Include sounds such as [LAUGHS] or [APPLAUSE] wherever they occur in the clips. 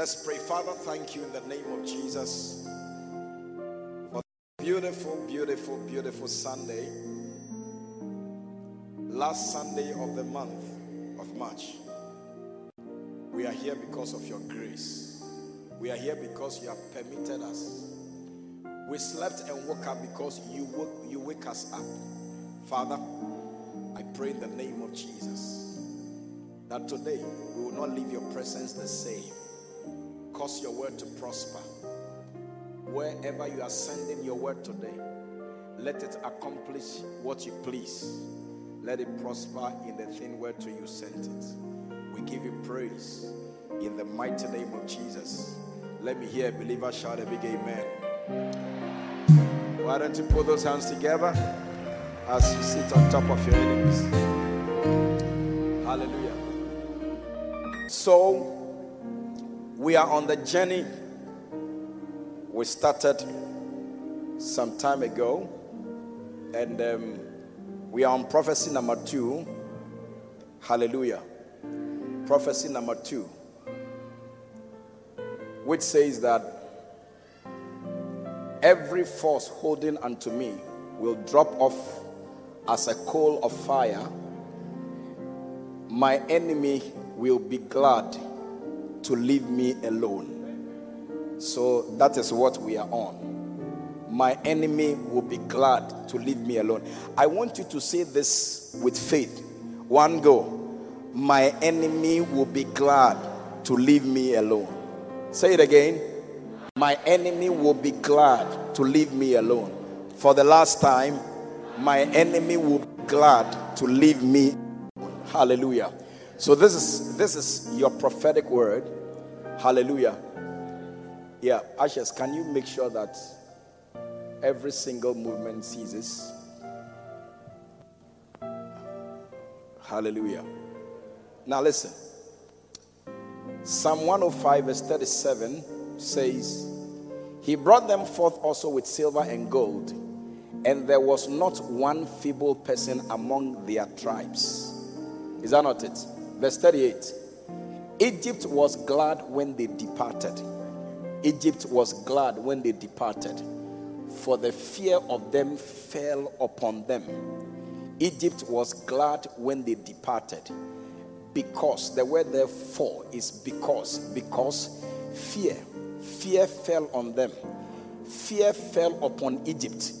Let's pray. Father, thank you in the name of Jesus for this beautiful, beautiful, beautiful Sunday. Last Sunday of the month of March. We are here because of your grace. We are here because you have permitted us. We slept and woke up because you woke, you wake us up. Father, I pray in the name of Jesus that today we will not leave your presence the same. Cause your word to prosper. Wherever you are sending your word today, let it accomplish what you please. Let it prosper in the thing whereto you sent it. We give you praise in the mighty name of Jesus. Let me hear a believer shout a big amen. Why don't you put those hands together as you sit on top of your enemies? Hallelujah. So, we are on the journey we started some time ago, and um, we are on prophecy number two. Hallelujah. Prophecy number two, which says that every force holding unto me will drop off as a coal of fire. My enemy will be glad to leave me alone. So that is what we are on. My enemy will be glad to leave me alone. I want you to say this with faith. One go. My enemy will be glad to leave me alone. Say it again. My enemy will be glad to leave me alone. For the last time, my enemy will be glad to leave me. Alone. Hallelujah. So this is this is your prophetic word. Hallelujah. Yeah, Ashes, can you make sure that every single movement ceases? Hallelujah. Now listen. Psalm 105, verse 37 says, He brought them forth also with silver and gold, and there was not one feeble person among their tribes. Is that not it? Verse 38 Egypt was glad when they departed. Egypt was glad when they departed, for the fear of them fell upon them. Egypt was glad when they departed, because the word therefore is because, because fear, fear fell on them. Fear fell upon Egypt.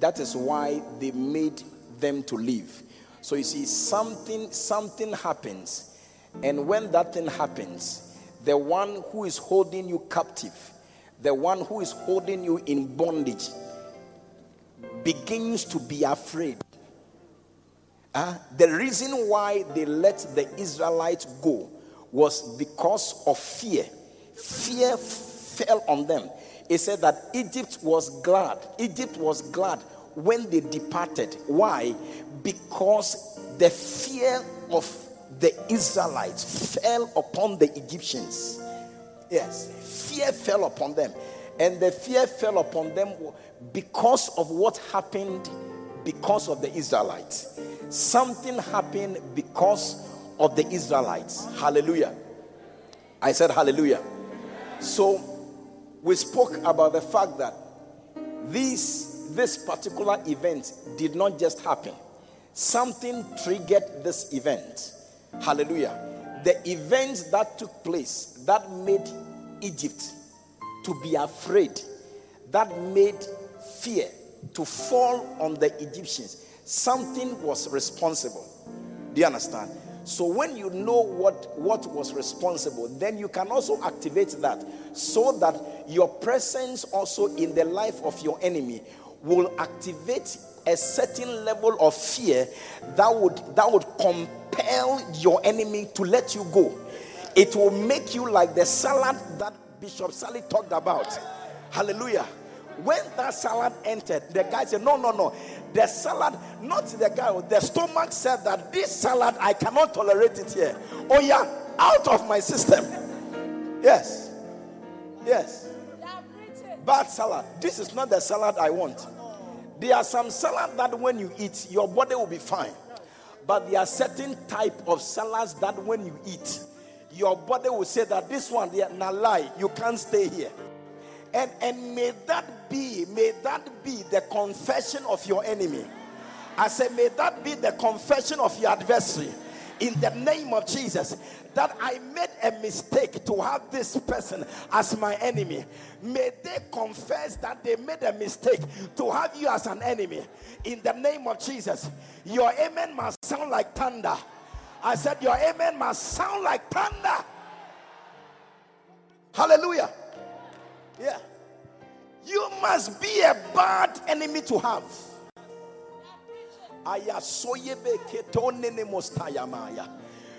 That is why they made them to leave. So you see, something something happens, and when that thing happens, the one who is holding you captive, the one who is holding you in bondage, begins to be afraid. Uh, the reason why they let the Israelites go was because of fear. Fear fell on them. It said that Egypt was glad. Egypt was glad when they departed. Why? Because the fear of the Israelites fell upon the Egyptians. Yes, fear fell upon them. And the fear fell upon them because of what happened because of the Israelites. Something happened because of the Israelites. Hallelujah. I said hallelujah. So we spoke about the fact that this particular event did not just happen. Something triggered this event. Hallelujah. The events that took place that made Egypt to be afraid, that made fear to fall on the Egyptians. Something was responsible. Do you understand? So when you know what what was responsible, then you can also activate that so that your presence also in the life of your enemy will activate a certain level of fear that would that would compel your enemy to let you go. It will make you like the salad that Bishop Sally talked about. Hallelujah. When that salad entered, the guy said, No, no, no. The salad, not the guy, the stomach said that this salad, I cannot tolerate it here. Oh, yeah, out of my system. Yes. Yes. Bad salad. This is not the salad I want. There are some salad that when you eat, your body will be fine. But there are certain type of salads that when you eat, your body will say that this one, they are not lie, you can't stay here. And, and may that be, may that be the confession of your enemy. I say, may that be the confession of your adversary in the name of Jesus that I made a mistake to have this person as my enemy. May they confess that they made a mistake to have you as an enemy in the name of Jesus. Your amen must sound like thunder. I said, Your amen must sound like thunder. Hallelujah. Yeah. You must be a bad enemy to have.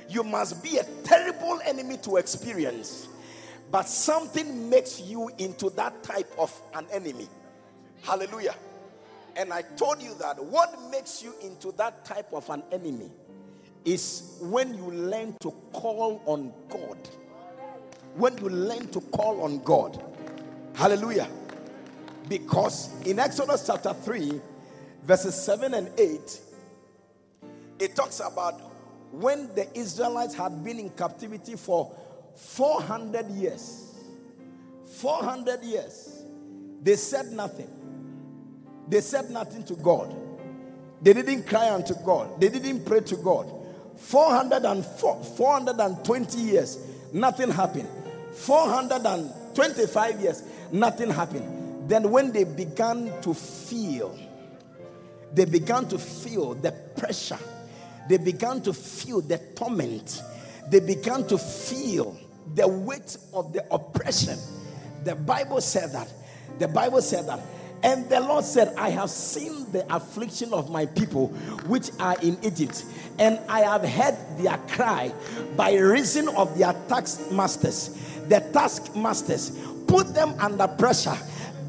You must be a terrible enemy to experience. But something makes you into that type of an enemy. Hallelujah. And I told you that what makes you into that type of an enemy is when you learn to call on God. When you learn to call on God. Hallelujah. Because in Exodus chapter 3, verses 7 and 8, it talks about when the Israelites had been in captivity for 400 years. 400 years. They said nothing. They said nothing to God. They didn't cry unto God. They didn't pray to God. 404, 420 years, nothing happened. 425 years, nothing happened. Then, when they began to feel, they began to feel the pressure, they began to feel the torment, they began to feel the weight of the oppression. The Bible said that. The Bible said that and the Lord said, I have seen the affliction of my people which are in Egypt, and I have heard their cry by reason of their taskmasters. The taskmasters put them under pressure,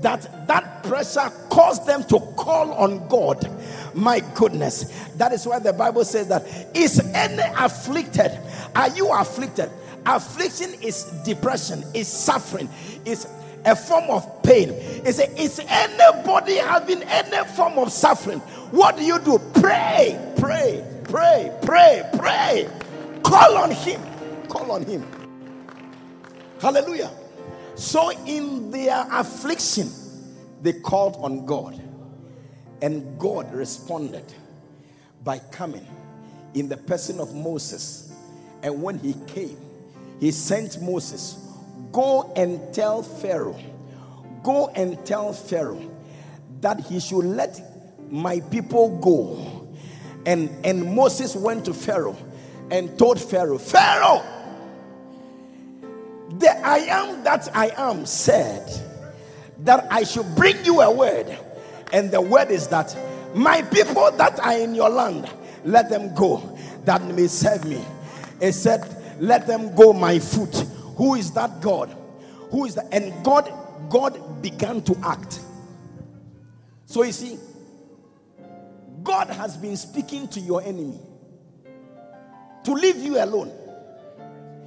that that pressure caused them to call on God. My goodness, that is why the Bible says that is any afflicted? Are you afflicted? Affliction is depression, is suffering, is a form of pain. Is is anybody having any form of suffering? What do you do? Pray, pray, pray, pray, pray. Call on him. Call on him. Hallelujah. So in their affliction, they called on God. And God responded by coming in the person of Moses. And when he came, he sent Moses Go and tell Pharaoh, go and tell Pharaoh that he should let my people go. And, and Moses went to Pharaoh and told Pharaoh, Pharaoh, the I am that I am said that I should bring you a word. And the word is that my people that are in your land, let them go that may serve me. He said, Let them go my foot who is that God? Who is that? And God, God began to act. So you see, God has been speaking to your enemy to leave you alone.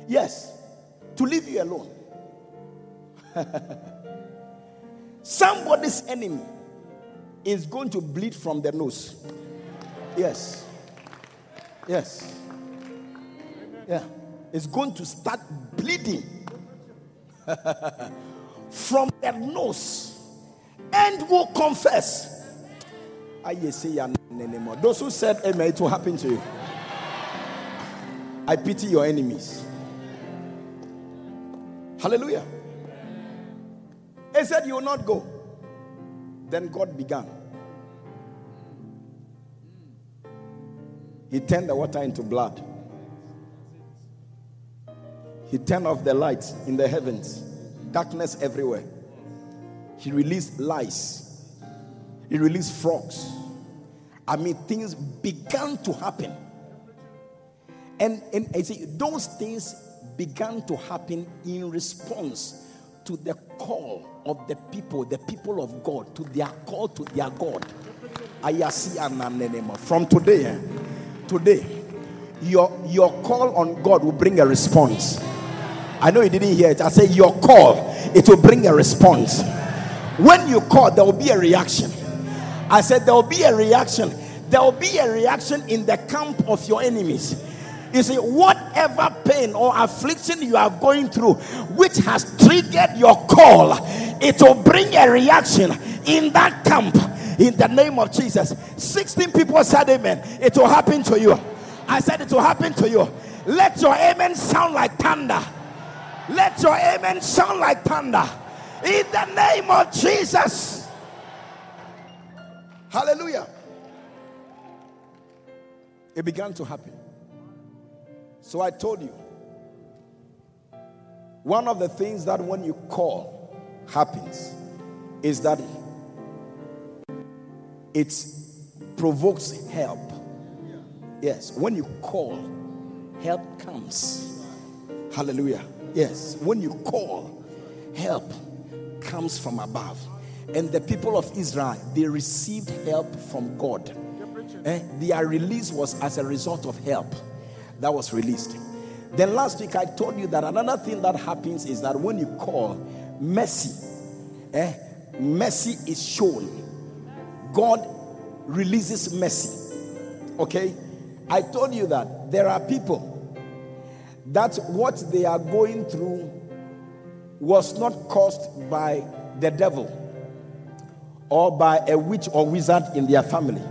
Yes, to leave you alone. [LAUGHS] Somebody's enemy is going to bleed from the nose. Yes. Yes. Yeah is going to start bleeding [LAUGHS] from their nose and will confess. I say anymore. Those who said amen, it will happen to you. I pity your enemies. Hallelujah. He said, You will not go. Then God began. He turned the water into blood. He turned off the lights in the heavens, darkness everywhere. He released lice, he released frogs, I mean, things began to happen. And, and I see those things began to happen in response to the call of the people, the people of God, to their call to their God. From today, today, your, your call on God will bring a response. I know you didn't hear it. I say your call, it will bring a response. When you call, there will be a reaction. I said there will be a reaction. There will be a reaction in the camp of your enemies. You see, whatever pain or affliction you are going through, which has triggered your call, it will bring a reaction in that camp in the name of Jesus. 16 people said amen. It will happen to you. I said it will happen to you. Let your amen sound like thunder. Let your amen sound like thunder. In the name of Jesus. Hallelujah. It began to happen. So I told you. One of the things that when you call happens is that it provokes help. Yes, when you call, help comes. Hallelujah. Yes, when you call, help comes from above. And the people of Israel, they received help from God. Eh? Their release was as a result of help that was released. Then last week I told you that another thing that happens is that when you call mercy, eh, mercy is shown. God releases mercy. Okay? I told you that there are people that what they are going through was not caused by the devil or by a witch or wizard in their family,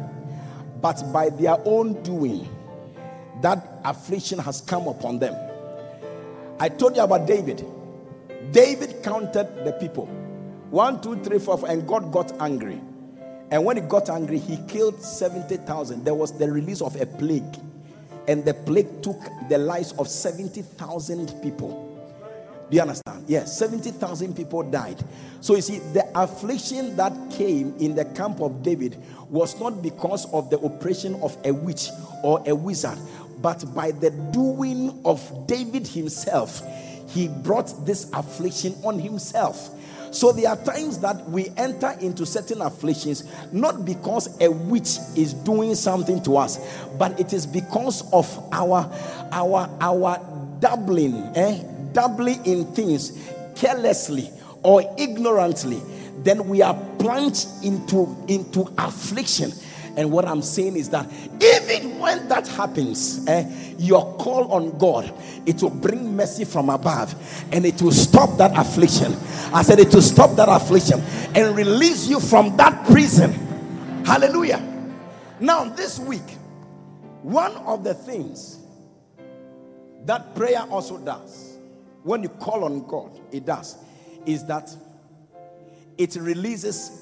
but by their own doing. That affliction has come upon them. I told you about David. David counted the people one, two, three, four, and God got angry. And when he got angry, he killed 70,000. There was the release of a plague. And the plague took the lives of 70,000 people. Do you understand? Yes, 70,000 people died. So you see, the affliction that came in the camp of David was not because of the oppression of a witch or a wizard, but by the doing of David himself. He brought this affliction on himself. So there are times that we enter into certain afflictions not because a witch is doing something to us, but it is because of our our our dabbling, eh? Dabbling in things carelessly or ignorantly, then we are plunged into into affliction and what I'm saying is that even when that happens, eh, your call on God, it will bring mercy from above and it will stop that affliction. I said it will stop that affliction and release you from that prison. Hallelujah. Now, this week, one of the things that prayer also does, when you call on God, it does, is that it releases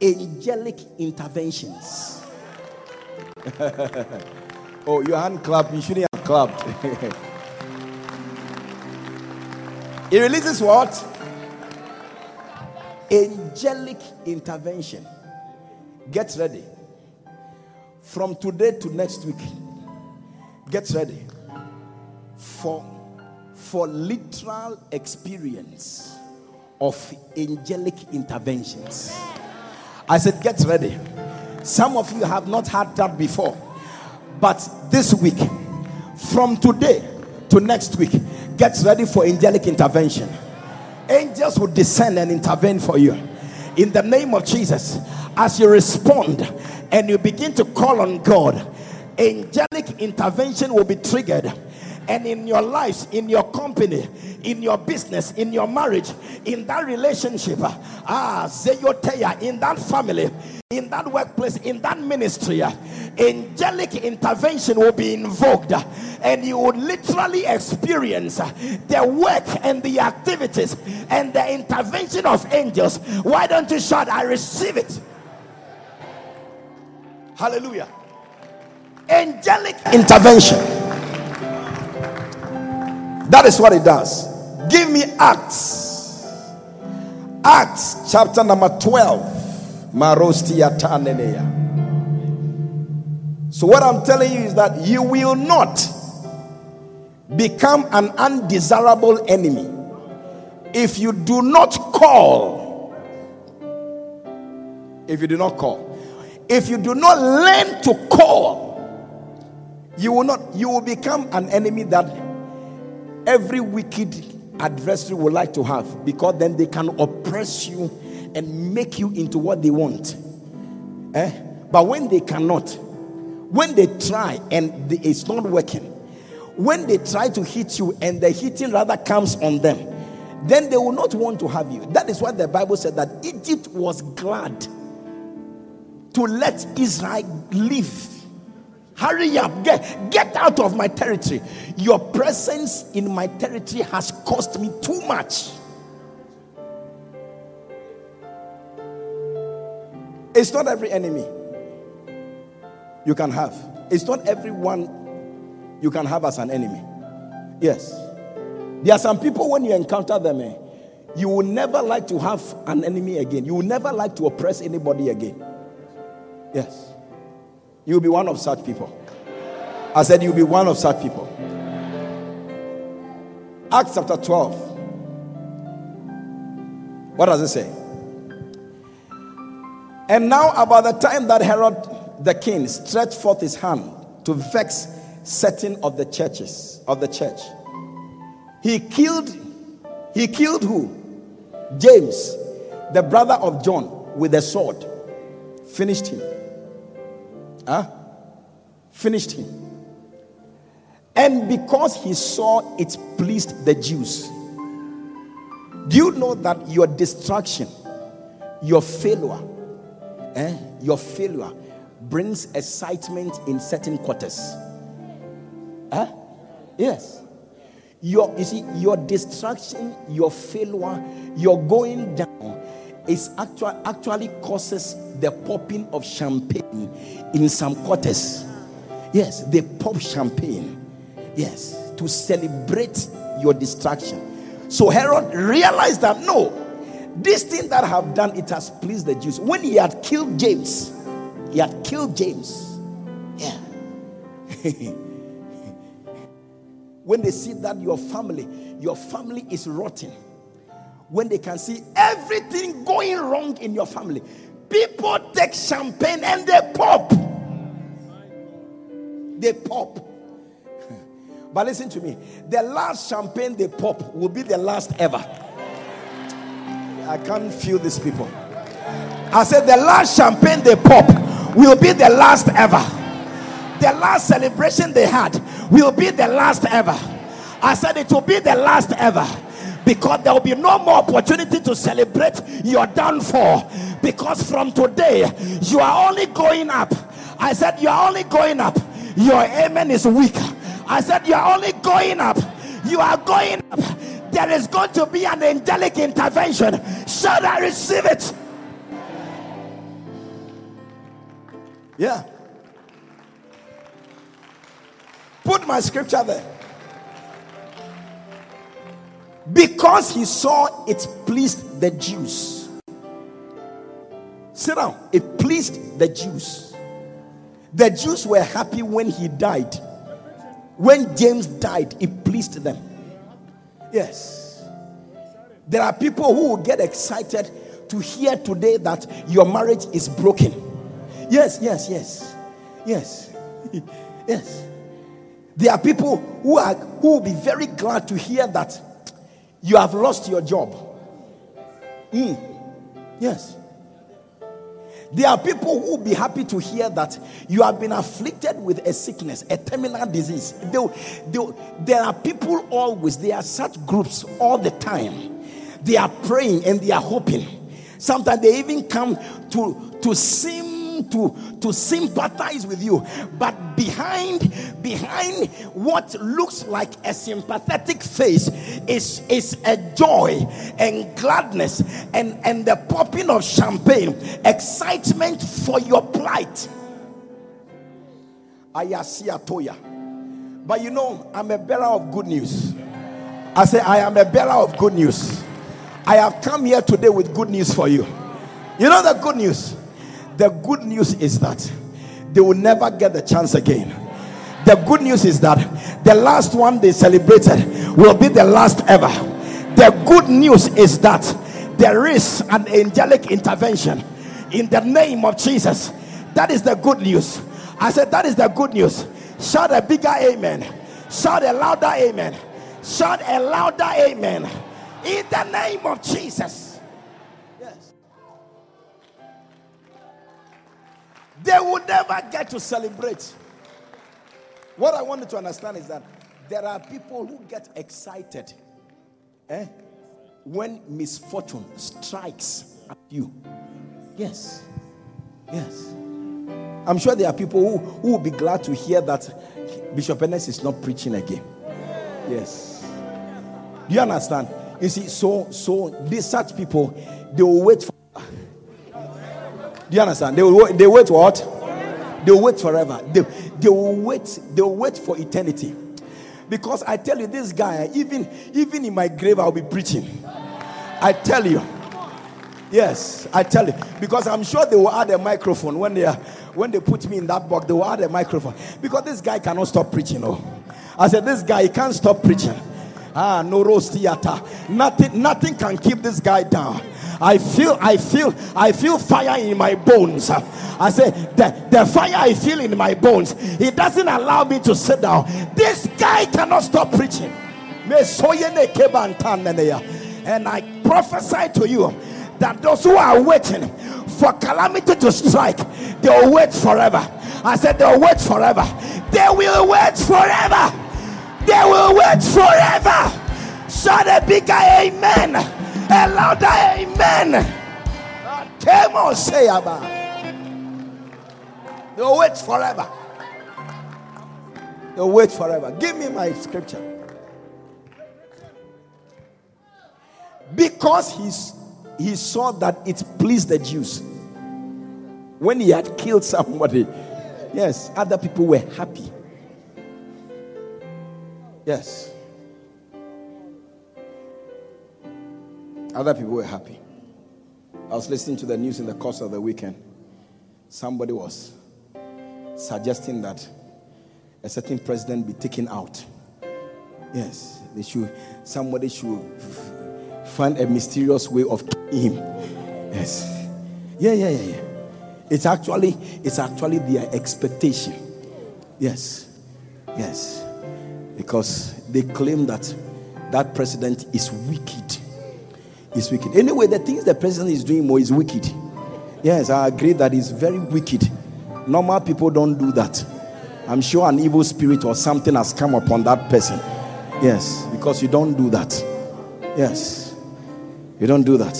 angelic interventions. [LAUGHS] oh, your hand clap. You shouldn't have clapped. [LAUGHS] it releases what? Angelic intervention. Get ready. From today to next week, get ready for, for literal experience of angelic interventions. I said, Get ready. Some of you have not had that before. But this week, from today to next week, get ready for angelic intervention. Angels will descend and intervene for you. In the name of Jesus, as you respond and you begin to call on God, angelic intervention will be triggered and in your lives, in your company, in your business, in your marriage, in that relationship, ah, Zeyoteya, in that family, in that workplace, in that ministry, angelic intervention will be invoked, and you will literally experience the work and the activities and the intervention of angels. Why don't you shout, I receive it? Hallelujah. Angelic intervention. That is what it does. Give me Acts. Acts chapter number 12. So, what I'm telling you is that you will not become an undesirable enemy if you do not call. If you do not call. If you do not learn to call, you will not, you will become an enemy that every wicked adversary would like to have because then they can oppress you and make you into what they want. Eh? But when they cannot, when they try and it's not working, when they try to hit you and the hitting rather comes on them, then they will not want to have you. That is why the Bible said that Egypt was glad to let Israel live. Hurry up, get, get out of my territory. Your presence in my territory has cost me too much. It's not every enemy you can have, it's not everyone you can have as an enemy. Yes. There are some people when you encounter them, eh, you will never like to have an enemy again. You will never like to oppress anybody again. Yes. You'll be one of such people. I said, You'll be one of such people. Acts chapter 12. What does it say? And now, about the time that Herod the king stretched forth his hand to vex certain of the churches of the church, he killed, he killed who? James, the brother of John, with a sword. Finished him. Huh? Finished him. And because he saw it pleased the Jews. Do you know that your destruction, your failure, eh, your failure brings excitement in certain quarters? Huh? Yes. Your, you see, your destruction, your failure, your going down is actually actually causes the popping of champagne in some quarters. Yes, they pop champagne. Yes, to celebrate your distraction. So Herod realized that no, this thing that I have done it has pleased the Jews. When he had killed James, he had killed James. Yeah. [LAUGHS] when they see that your family, your family is rotten when they can see everything going wrong in your family. People take champagne and they pop. They pop. [LAUGHS] But listen to me the last champagne they pop will be the last ever. I can't feel these people. I said the last champagne they pop will be the last ever. The last celebration they had will be the last ever. I said it will be the last ever because there will be no more opportunity to celebrate your downfall because from today you are only going up. I said you are only going up. Your amen is weak. I said you are only going up. You are going up. There is going to be an angelic intervention. Shall I receive it? Yeah. Put my scripture there. Because he saw it pleased the Jews. Sit down. It pleased the Jews. The Jews were happy when he died. When James died, it pleased them. Yes. There are people who will get excited to hear today that your marriage is broken. Yes, yes, yes. Yes. [LAUGHS] yes. There are people who are who will be very glad to hear that you have lost your job. Mm. Yes. There are people who will be happy to hear that you have been afflicted with a sickness, a terminal disease. They, they, there are people always, there are such groups all the time. They are praying and they are hoping. Sometimes they even come to, to seem to, to sympathize with you. But behind, behind what looks like a sympathetic face is, is a joy and gladness and, and the popping of champagne, excitement for your plight. Ayasiatoya. But you know, I'm a bearer of good news. I say, I am a bearer of good news. I have come here today with good news for you. You know the good news? The good news is that they will never get the chance again. The good news is that the last one they celebrated will be the last ever. The good news is that there is an angelic intervention in the name of Jesus. That is the good news. I said, That is the good news. Shout a bigger amen. Shout a louder amen. Shout a louder amen. In the name of Jesus. They will never get to celebrate. What I want you to understand is that there are people who get excited eh, when misfortune strikes at you. Yes. Yes. I'm sure there are people who, who will be glad to hear that Bishop Ernest is not preaching again. Yes. Do you understand? You see, so so these such people they will wait for do you understand? They will they wait what? They will wait forever. They, they will wait, they will wait for eternity. Because I tell you, this guy, even even in my grave, I'll be preaching. I tell you. Yes, I tell you. Because I'm sure they will add a microphone when they are when they put me in that box, they will add a microphone. Because this guy cannot stop preaching. Oh. I said, This guy he can't stop preaching. Ah, no rose theater. Nothing, nothing can keep this guy down. I feel, I feel, I feel fire in my bones. I say the, the fire I feel in my bones, it doesn't allow me to sit down. This guy cannot stop preaching. And I prophesy to you that those who are waiting for calamity to strike, they will wait forever. I said they'll wait forever. They will wait forever. They will wait forever. Shout a bigger amen. A louder amen. Say about. They'll wait forever. They'll wait forever. Give me my scripture. Because he's he saw that it pleased the Jews. When he had killed somebody, yes, other people were happy. Yes. Other people were happy. I was listening to the news in the course of the weekend. Somebody was suggesting that a certain president be taken out. Yes, they should. Somebody should find a mysterious way of him. Yes. Yeah, yeah, yeah, yeah. It's actually, it's actually their expectation. Yes. Yes. Because they claim that that president is wicked. Is wicked. Anyway, the things the president is doing more is wicked. Yes, I agree that it's very wicked. Normal people don't do that. I'm sure an evil spirit or something has come upon that person. Yes, because you don't do that. Yes. You don't do that.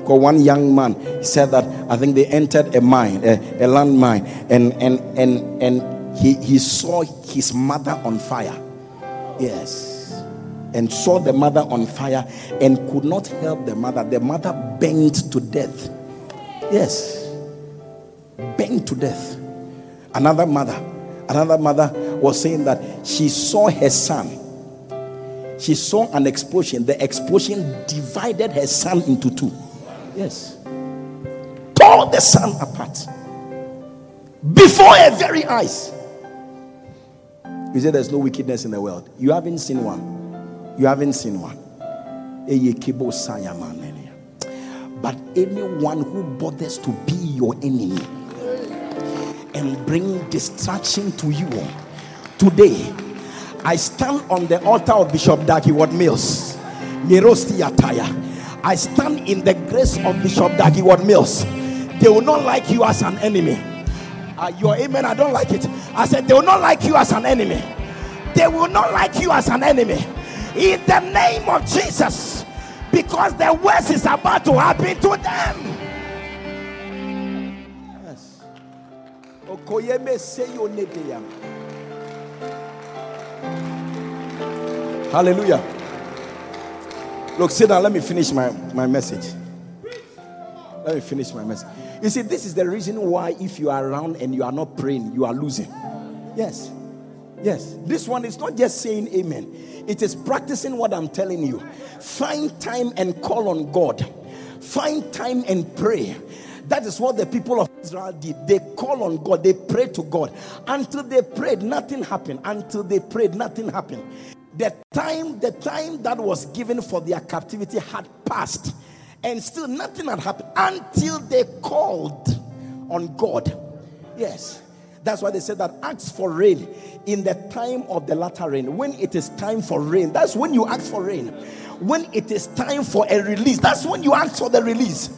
Because one young man said that I think they entered a mine, a, a land mine, and and and and he, he saw his mother on fire. Yes. And saw the mother on fire and could not help the mother. The mother burned to death. Yes. Burned to death. Another mother, another mother was saying that she saw her son she saw an explosion. The explosion divided her son into two. Yes. Tore the son apart. Before her very eyes. You say there's no wickedness in the world. You haven't seen one. You haven't seen one. But anyone who bothers to be your enemy and bring distraction to you today I stand on the altar of Bishop Dag Heward-Mills. I stand in the grace of Bishop Dag Heward-Mills. They will not like you as an enemy. Uh, your amen, I don't like it. I said, they will not like you as an enemy. They will not like you as an enemy. In the name of Jesus. Because the worst is about to happen to them. Yes. Hallelujah. Look, sit down. Let me finish my, my message. Let me finish my message. You see, this is the reason why if you are around and you are not praying, you are losing. Yes. Yes. This one is not just saying amen, it is practicing what I'm telling you. Find time and call on God. Find time and pray. That is what the people of Israel did. They call on God, they prayed to God. Until they prayed, nothing happened. Until they prayed, nothing happened. The time, the time that was given for their captivity had passed, and still nothing had happened until they called on God. Yes. That's why they said that ask for rain in the time of the latter rain. When it is time for rain, that's when you ask for rain. When it is time for a release, that's when you ask for the release.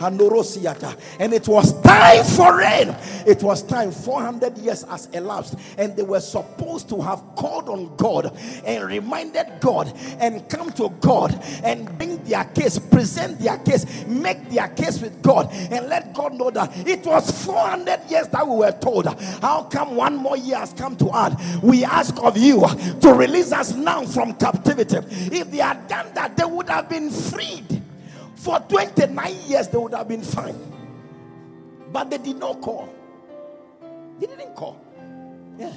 And it was time for rain. It was time. 400 years has elapsed. And they were supposed to have called on God and reminded God and come to God and bring their case, present their case, make their case with God, and let God know that it was 400 years that we were told. How come one more year has come to add? We ask of you to release us now from captivity. If they had done that, they would have been freed. For 29 years, they would have been fine. But they did not call. They didn't call. Yeah.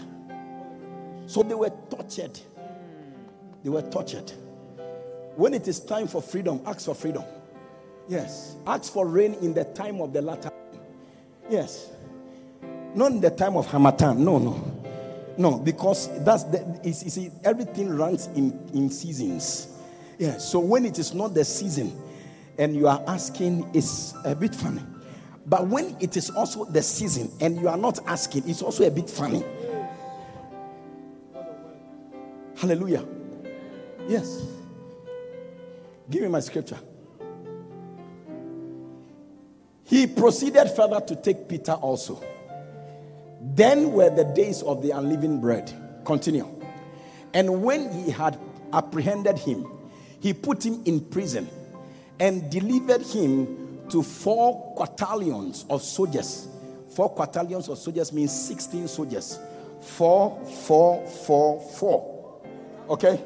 So they were tortured. They were tortured. When it is time for freedom, ask for freedom. Yes. Ask for rain in the time of the latter. Yes. Not in the time of Harmattan. No, no. No, because that's the everything runs in, in seasons. Yeah. So when it is not the season, and you are asking is a bit funny. But when it is also the season and you are not asking, it's also a bit funny. Hallelujah. Yes. Give me my scripture. He proceeded further to take Peter also. Then were the days of the unleavened bread. Continue. And when he had apprehended him, he put him in prison and delivered him to four quaternions of soldiers. Four quaternions of soldiers means 16 soldiers. Four, four, four, four. Okay?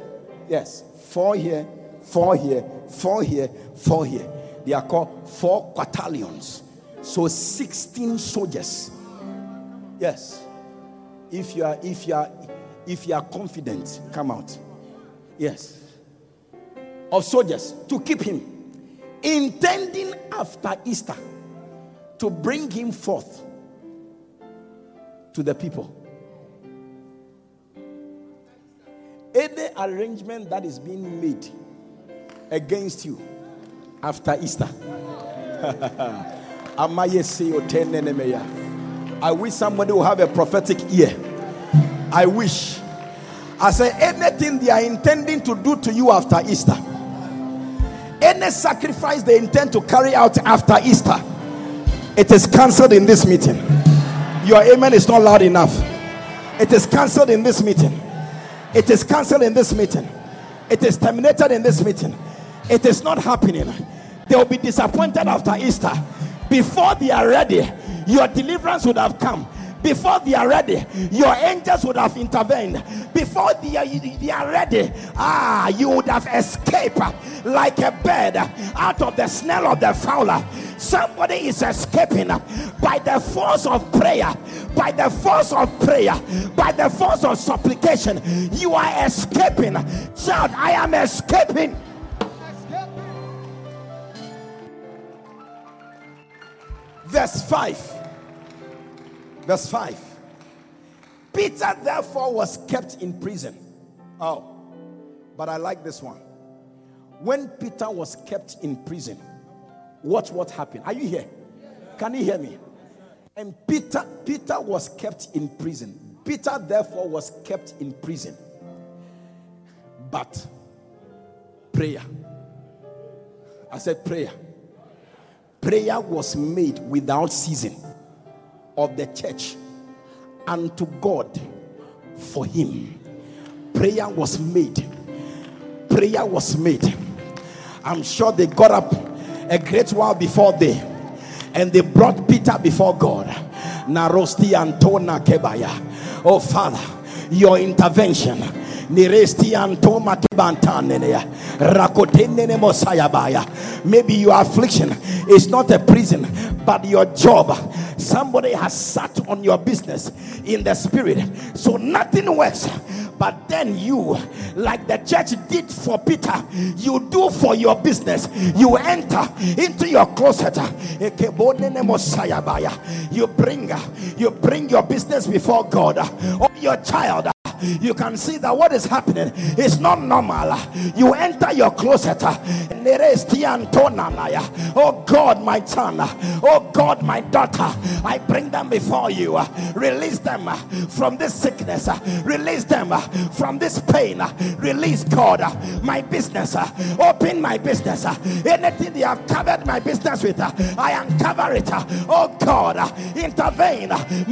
Yes. Four here, four here, four here, four here. They are called four quaternions. So 16 soldiers. Yes. If you are if you are if you are confident, come out. Yes. Of soldiers to keep him intending after Easter to bring him forth to the people. Any arrangement that is being made against you after Easter. [LAUGHS] I wish somebody will have a prophetic ear. I wish. I say anything they are intending to do to you after Easter any sacrifice they intend to carry out after Easter, it is cancelled in this meeting. Your amen is not loud enough. It is cancelled in this meeting. It is cancelled in this meeting. It is terminated in this meeting. It is not happening. They will be disappointed after Easter. Before they are ready, your deliverance would have come before they are ready, your angels would have intervened. Before they are, they are ready, ah, you would have escaped like a bird out of the snare of the fowler. Somebody is escaping by the force of prayer, by the force of prayer, by the force of supplication. You are escaping. Child, I am escaping. Verse 5. Verse 5. Peter therefore was kept in prison. Oh, but I like this one. When Peter was kept in prison, watch what happened. Are you here? Can you hear me? And Peter, Peter was kept in prison. Peter therefore was kept in prison. But prayer. I said prayer. Prayer was made without ceasing of the church unto God for him. Prayer was made. Prayer was made. I'm sure they got up a great while before they and they brought Peter before God. Narosti Antona Kebaya. Oh Father, your intervention. Niresti Maybe your affliction is not a prison, but your job. Somebody has sat on your business in the spirit. So nothing works But then you, like the church did for Peter, you do for your business. You enter into your closet. You bring you bring your business before God or your child you can see that what is happening is not normal. You enter your closet. Oh God, my son. Oh God, my daughter. I bring them before you. Release them from this sickness. Release them from this pain. Release God, my business. Open my business. Anything they have covered my business with, I uncover it. Oh God, intervene. And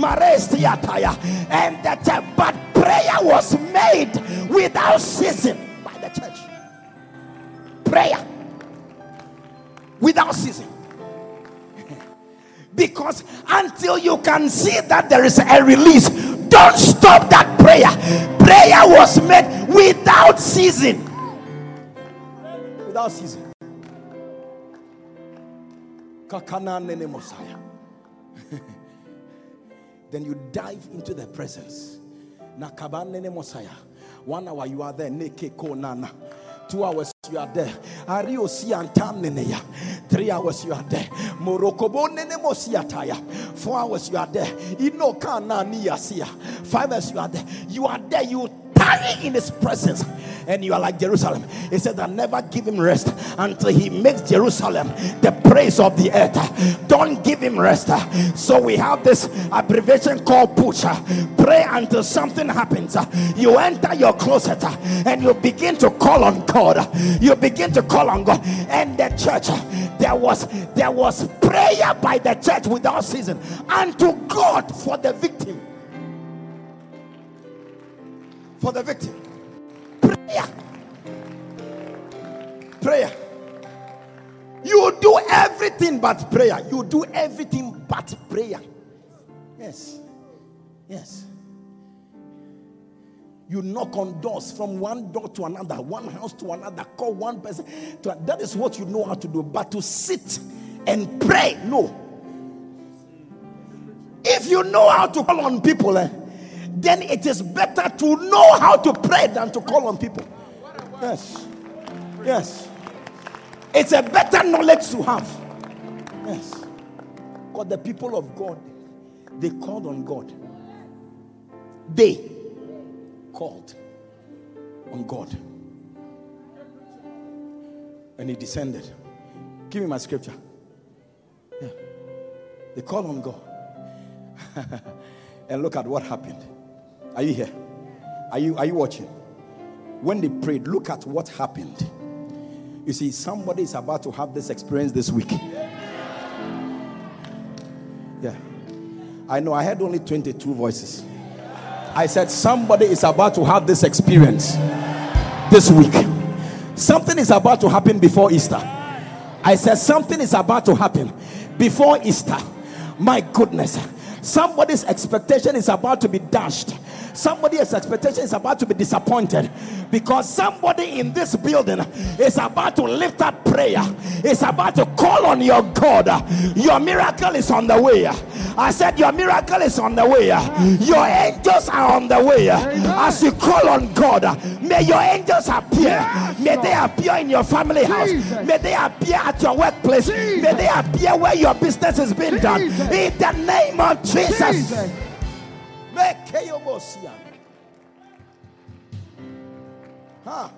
that but prayer was made without ceasing by the church. Prayer without ceasing. [LAUGHS] because until you can see that there is a release, don't stop that prayer. Prayer was made without ceasing. Without ceasing. [LAUGHS] then you dive into the presence na kabanene mosaya one hour you are there neke ko nana two hours you are there. Ario si antamneneya three hours you are there. Morokobo mosiataya four hours you are there. Ino kana niyasia five hours you are there. You are there you in his presence and you are like Jerusalem. He said, I never give him rest until he makes Jerusalem the praise of the earth. Don't give him rest. So we have this abbreviation called push. Pray until something happens. You enter your closet and you begin to call on God. You begin to call on God. And the church, there was there was prayer by the church without season unto God for the victim for the victim. Prayer. Prayer. You do everything but prayer. You do everything but prayer. Yes. Yes. You knock on doors from one door to another, one house to another, call one person. To, that is what you know how to do. But to sit and pray, no. If you know how to call on people, eh, then it is better to know how to pray than to call on people. Yes. Yes. It's a better knowledge to have. Yes. Because the people of God, they called on God. They called on God. And he descended. Give me my scripture. Yeah. They called on God. [LAUGHS] and look at what happened. Are you here? Are you are you watching? When they prayed, look at what happened. You see, somebody is about to have this experience this week. Yeah. I know I had only 22 voices. I said somebody is about to have this experience this week. Something is about to happen before Easter. I said something is about to happen before Easter. My goodness. Somebody's expectation is about to be dashed Somebody's expectation is about to be disappointed because somebody in this building is about to lift up prayer, is about to call on your God. Your miracle is on the way. I said, Your miracle is on the way. Your angels are on the way. As you call on God, may your angels appear. May they appear in your family house. May they appear at your workplace. May they appear where your business is being done. In the name of Jesus. Huh.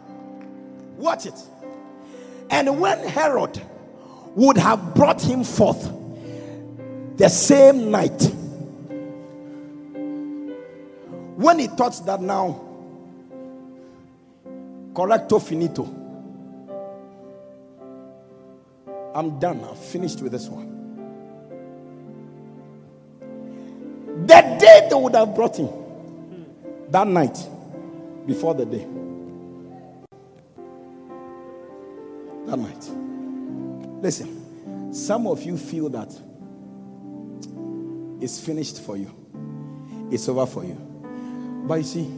Watch it. And when Herod would have brought him forth the same night, when he thought that now, correcto finito, I'm done, I've finished with this one. The day they would have brought him, that night, before the day. That night. Listen, some of you feel that it's finished for you, it's over for you. But you see,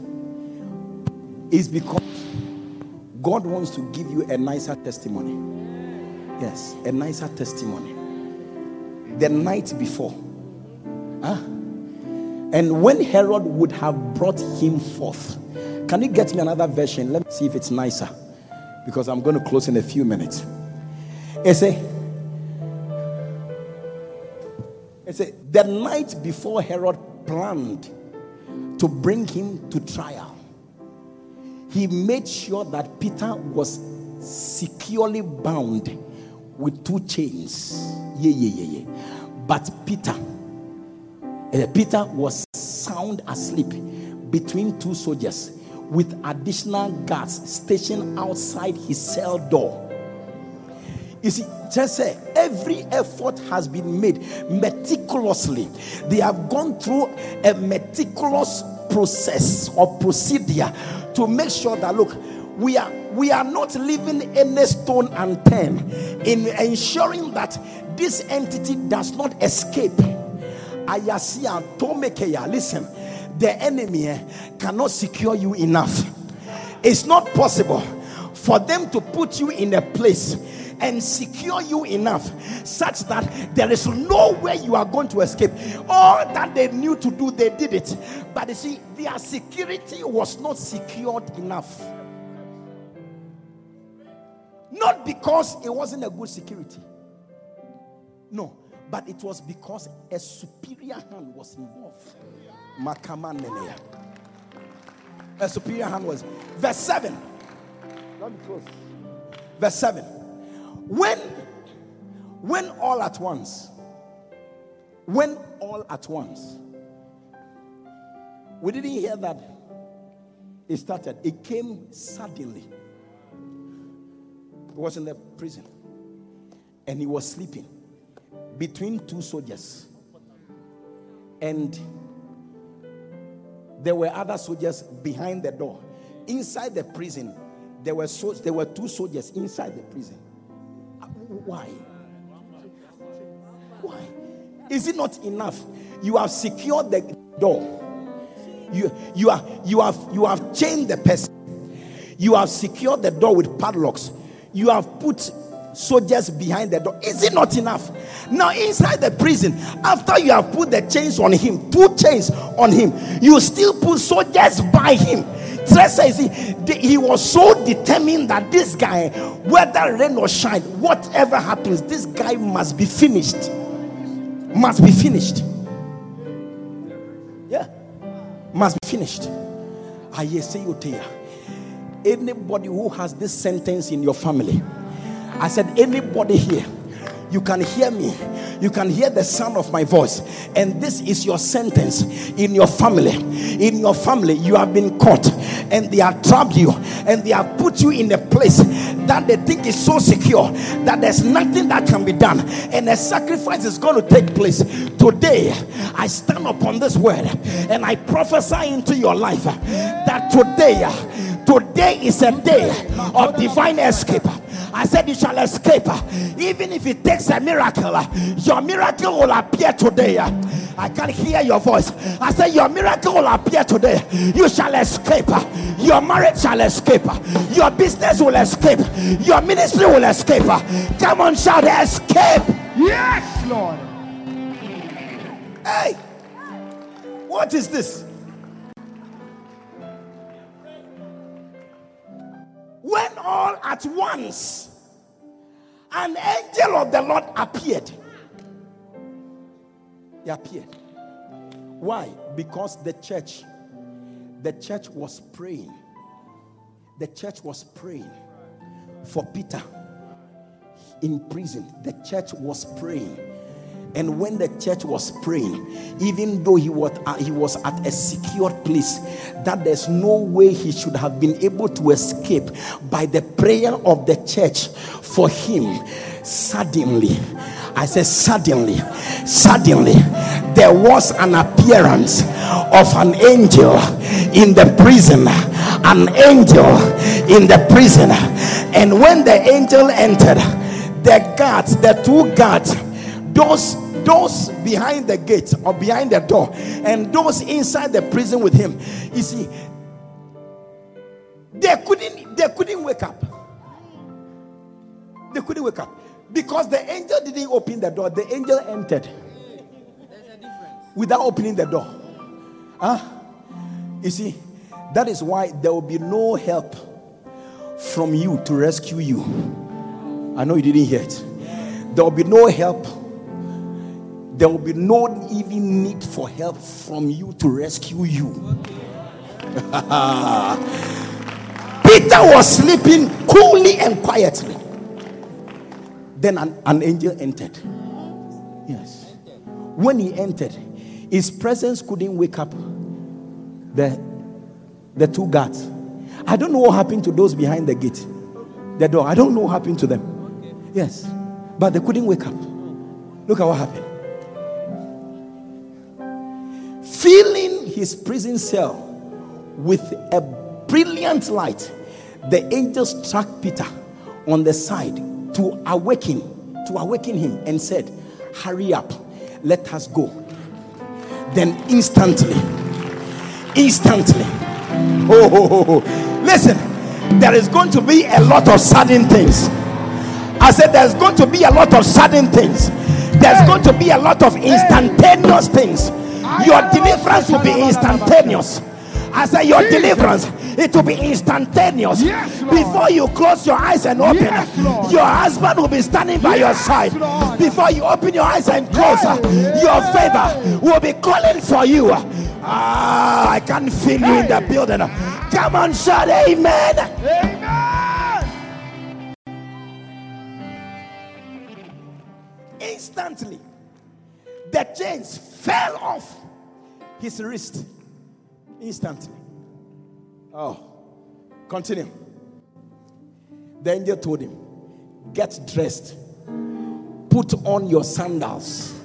it's because God wants to give you a nicer testimony. Yes, a nicer testimony. The night before. Huh? And when Herod would have brought him forth Can you get me another version? Let me see if it's nicer. Because I'm going to close in a few minutes. It say, it say, the night before Herod planned to bring him to trial, he made sure that Peter was securely bound with two chains. Yeah, yeah, yeah, yeah. But Peter, Uh, Peter was sound asleep between two soldiers with additional guards stationed outside his cell door. You see, just say every effort has been made meticulously. They have gone through a meticulous process or procedure to make sure that look, we are we are not leaving any stone unturned in ensuring that this entity does not escape. Ayasia Tomekeya, listen, the enemy eh, cannot secure you enough. It's not possible for them to put you in a place and secure you enough such that there is no way you are going to escape. All that they knew to do, they did it. But you see, their security was not secured enough. Not because it wasn't a good security. No, but it was because a superior hand was involved. Makamanelea. A superior hand was. Verse 7. Let me close. Verse 7. When when all at once, when all at once, we didn't hear that it started, it came suddenly. He was in the prison and he was sleeping between two soldiers. And there were other soldiers behind the door. Inside the prison, there were so, there were two soldiers inside the prison. Why? Why? Is it not enough? You have secured the door. You you are you have you have chained the person. You have secured the door with padlocks you have put soldiers behind the door. Is it not enough? Now, inside the prison, after you have put the chains on him, two chains on him, you still put soldiers by him. Teresa, see, he was so determined that this guy, whether rain or shine, whatever happens, this guy must be finished. Must be finished. Yeah, must be finished. I say you anybody who has this sentence in your family, I said, anybody here, you can hear me, you can hear the sound of my voice, and this is your sentence in your family. In your family, you have been caught, and they have trapped you, and they have put you in a place that they think is so secure that there's nothing that can be done, and a sacrifice is going to take place. Today, I stand upon this word and I prophesy into your life that today Today is a day of divine escape. I said you shall escape. Even if it takes a miracle, your miracle will appear today. I can hear your voice. I said your miracle will appear today. You shall escape. Your marriage shall escape. Your business will escape. Your ministry will escape. Come on, shout escape. Yes, Lord. Hey, what is this? When all at once an angel of the Lord appeared. He appeared. Why? Because the church, the church was praying. The church was praying for Peter in prison. The church was praying and when the church was praying, even though he was, uh, he was at a secured place, that there's no way he should have been able to escape by the prayer of the church for him, suddenly, I said, suddenly, suddenly, there was an appearance of an angel in the prison. An angel in the prison. And when the angel entered, the guards, the two guards, those those behind the gate or behind the door and those inside the prison with him you see they couldn't they couldn't wake up they couldn't wake up because the angel didn't open the door the angel entered without opening the door huh you see That is why there will be no help from you to rescue you. I know you didn't hear it. There will be no help. There will be no even need for help from you to rescue you. [LAUGHS] Peter was sleeping coolly and quietly. Then an, an angel entered. Yes. When he entered, his presence couldn't wake up the, the two guards. I don't know what happened to those behind the gate, the door. I don't know what happened to them. Yes. But they couldn't wake up. Look at what happened. Filling his prison cell with a brilliant light, the angel struck Peter on the side to awaken, to awaken him and said, Hurry up, let us go. Then instantly, instantly, oh, oh, oh, oh. listen, there is going to be a lot of sudden things. I said, There's going to be a lot of sudden things, there's going to be a lot of instantaneous things. Your deliverance will be instantaneous. I say Your deliverance, it will be instantaneous. Yes, Before you close your eyes and open, Yes, your husband will be standing by your side. Lord. Before you open your eyes and close, your favor will be calling for you. Ah, I can feel you in the building. Come on, shout amen. Amen. Instantly, the chains fell off his wrist. Instantly. Oh, continue. The angel told him, Get dressed, put on your sandals,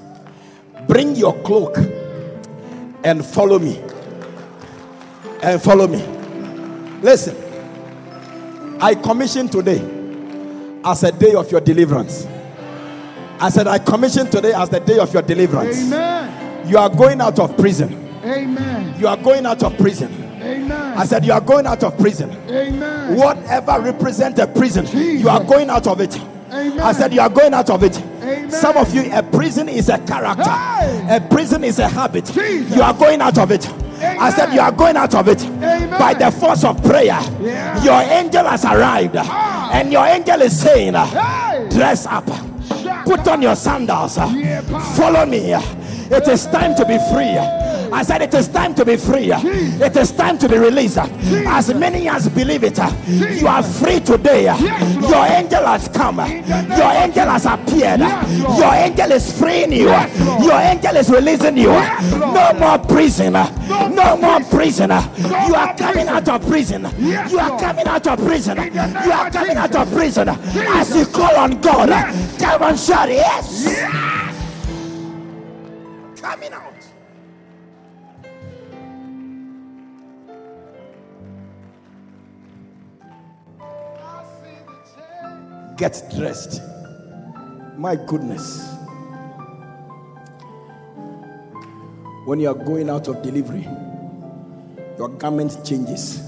bring your cloak, and follow me. And follow me. Listen, I commissioned today as a day of your deliverance. I said, I commissioned today as the day of your deliverance. Amen. You are going out of prison. Amen. You are going out of prison. Amen. I said, You are going out of prison. Amen. Whatever represents a prison, Jesus. you are going out of it. Amen. I said, You are going out of it. Amen. Some of you, a prison is a character, Hey. a prison is a habit. Jesus. You are going out of it. I said, You are going out of it Amen. by the force of prayer. Yeah. Your angel has arrived, Ah. and your angel is saying, Hey. Dress up, put on your sandals, Yeah, follow me. It is time to be free. I said it is time to be free. Jesus. It is time to be released. As many as believe it, you are free today. Yes, Your angel has come. Your angel has appeared. Yes, Your angel is freeing you. Yes, Your angel is releasing you. No more prison. No more more prison. No You are coming out of prison. You are coming out of prison. In the name You are coming out of prison. As you call on God, come and shout yes. Yes. Coming out. Get dressed. My goodness. When you are going out of delivery, your garment changes.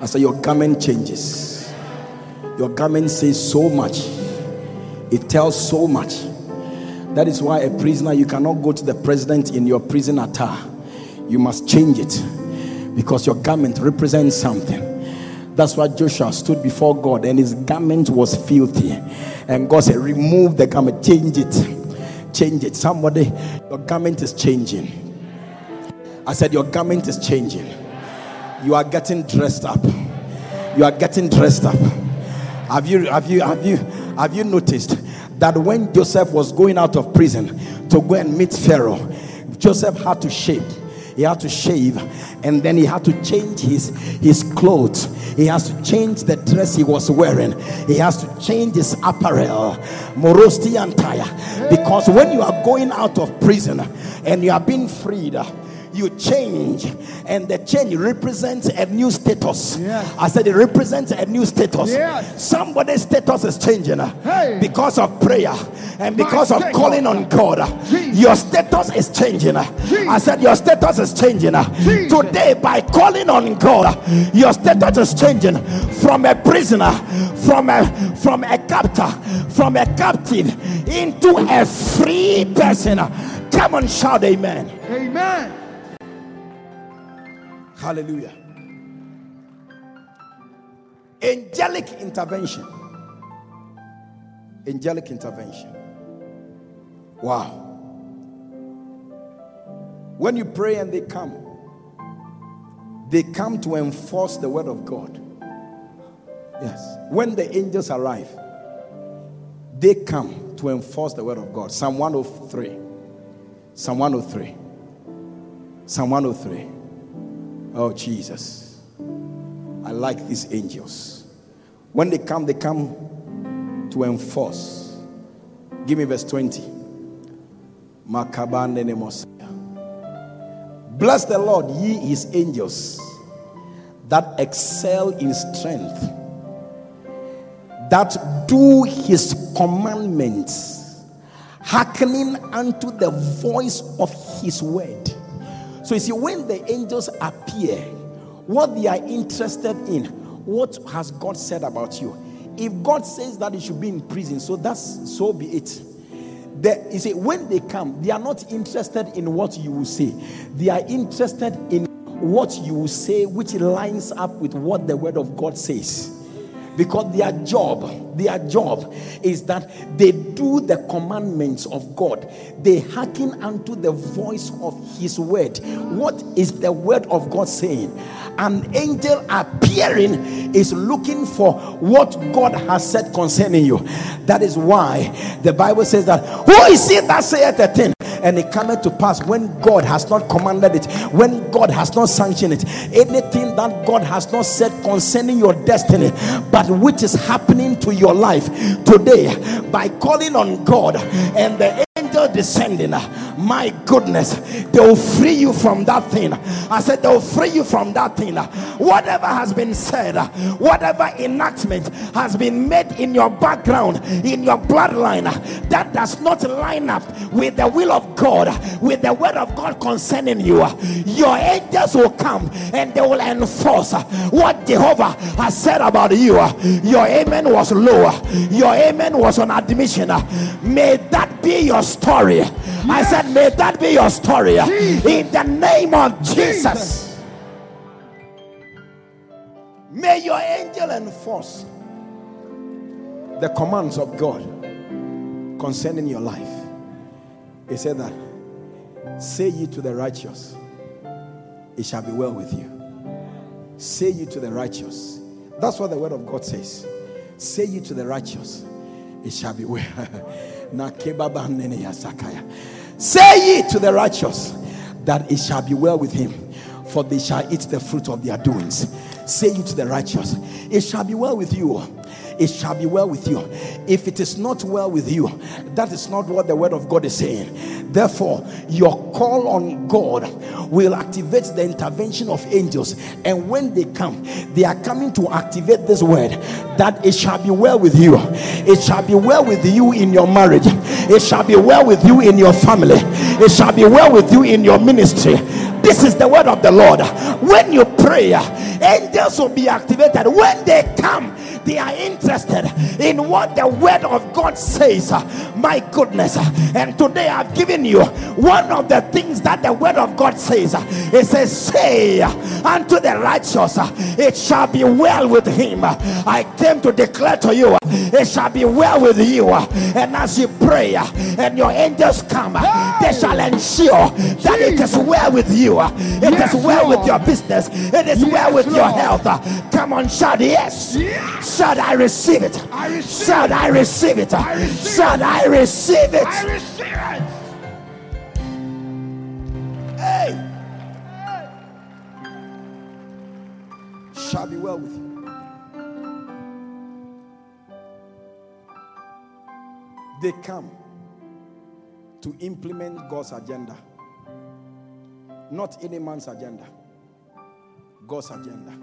I say your garment changes. Your garment says so much. It tells so much. That is why a prisoner, you cannot go to the president in your prison attire. You must change it because your garment represents something. That's why Joshua stood before God and his garment was filthy. And God said, Remove the garment, change it. Change it. Somebody, your garment is changing. I said, Your garment is changing. You are getting dressed up. You are getting dressed up. Have you have you have you have you noticed that when Joseph was going out of prison to go and meet Pharaoh, Joseph had to shave. He had to shave and then he had to change his his clothes. He has to change the dress he was wearing. He has to change his apparel. Morosti and tire. Because when you are going out of prison and you are being freed, you change and the change represents a new status Yes. i said it represents a new status Yes. somebody's status is changing uh, Hey. because of prayer and because of status. calling on god uh, Jesus. your status is changing uh. i said your status is changing. Jesus. today by calling on god your status is changing from a prisoner from a from a captor from a captive into a free person come on shout amen Amen. Hallelujah. Angelic intervention. Angelic intervention. Wow. When you pray and they come, they come to enforce the word of God. Yes. When the angels arrive, they come to enforce the word of God. Psalm 103. Psalm 103. Psalm 103. Oh, Jesus. I like these angels. When they come, they come to enforce. Give me verse 20. Bless the Lord, ye his angels that excel in strength, that do his commandments, hearkening unto the voice of his word. So you see, when the angels appear, what they are interested in, what has God said about you? If God says that you should be in prison, so that's so be it. The, you see, when they come, they are not interested in what you will say. They are interested in what you will say, which lines up with what the word of God says because their job their job is that they do the commandments of god. They hearken unto the voice of his word. What is the word of god saying? An angel appearing is looking for what god has said concerning you. That is why the bible says that who is it that saith a thing and it cometh to pass when God has not commanded it, when God has not sanctioned it, anything that God has not said concerning your destiny, but which is happening to your life today by calling on God and the angel descending. My goodness, they will free you from that thing. I said, they will free you from that thing. Whatever has been said, whatever enactment has been made in your background, in your bloodline, that does not line up with the will of God, with the word of God concerning you, your angels will come and they will enforce what Jehovah has said about you. Your amen was lower, your amen was on admission. May that be your story. I said, May that be your story in the name of Jesus. May your angel enforce the commands of God concerning your life. He said that, Say ye to the righteous, it shall be well with you. Say ye to the righteous. That's what the word of God says. Say ye to the righteous, it shall be well. [LAUGHS] Say ye to the righteous that it shall be well with him, for they shall eat the fruit of their doings. Say ye to the righteous, it shall be well with you it shall be well with you. If it is not well with you, that is not what the word of God is saying. Therefore, your call on God will activate the intervention of angels. And when they come, they are coming to activate this word that it shall be well with you. It shall be well with you in your marriage. It shall be well with you in your family. It shall be well with you in your ministry. This is the word of the Lord. When you pray, angels will be activated. When they come, they are interested in what the word of God says. My goodness. And today I've given you one of the things that the word of God says. It says, Say unto the righteous, it shall be well with him. I came to declare to you, it shall be well with you. And as you pray and your angels come, they shall ensure that it is well with you. It is well with your business. It is well with your health. Come on, shout yes. Shout I receive it. Shout I receive it. Shout I receive it. Hey. Shall be well with you. They come to implement God's agenda, not any man's agenda. God's agenda.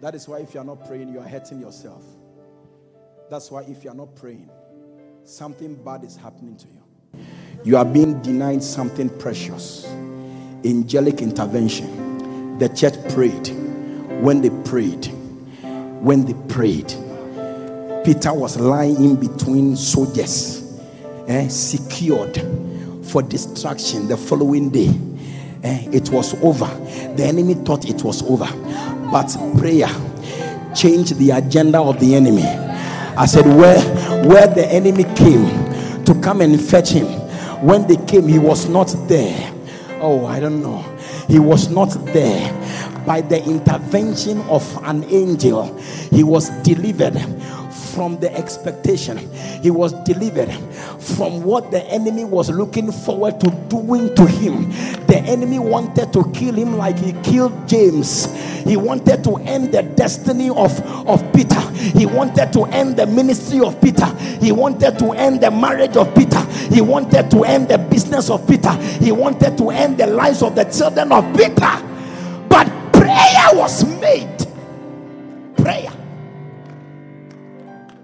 That is why if you are not praying, you are hurting yourself. That's why if you are not praying, something bad is happening to you. You are being denied something precious. Angelic intervention. The church prayed. When they prayed, when they prayed, Peter was lying in between soldiers, eh, secured for destruction the following day. Eh, it was over. The enemy thought it was over, but prayer changed the agenda of the enemy. I said, where where the enemy came to come and fetch him, when they came, he was not there. Oh, I don't know. He was not there. By the intervention of an angel, he was delivered from the expectation. He was delivered from what the enemy was looking forward to doing to him. The enemy wanted to kill him like he killed James. He wanted to end the destiny of, of Peter. He wanted to end the ministry of Peter. He wanted to end the marriage of Peter. He wanted to end the business of Peter. He wanted to end the lives of the children of Peter. But prayer was made. Prayer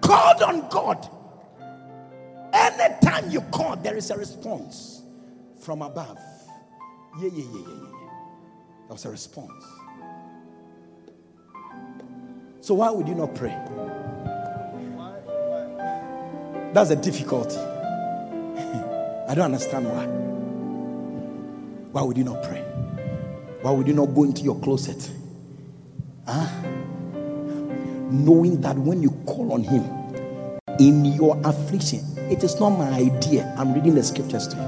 called on God. Anytime you call, there is a response from above. Yeah, yeah, yeah, yeah, yeah. There was a response. So why would you not pray? That's a difficulty. [LAUGHS] I don't understand why. Why would you not pray? Why would you not go into your closet? Huh? Knowing that when you call on Him, in your affliction. It is not my idea. I'm reading the scriptures to you.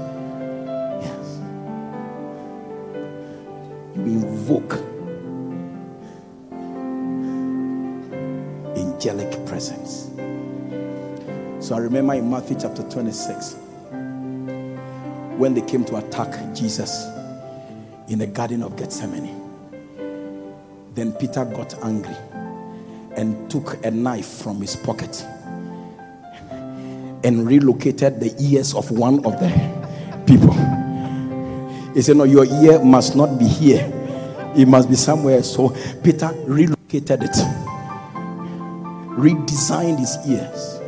Yes. You invoke angelic presence. So I remember in Matthew chapter 26 when they came to attack Jesus in the Garden of Gethsemane. Then Peter got angry and took a knife from his pocket and relocated the ears of one of the people. He said, No, your ear must not be here, it must be somewhere. So Peter relocated it, redesigned his ears.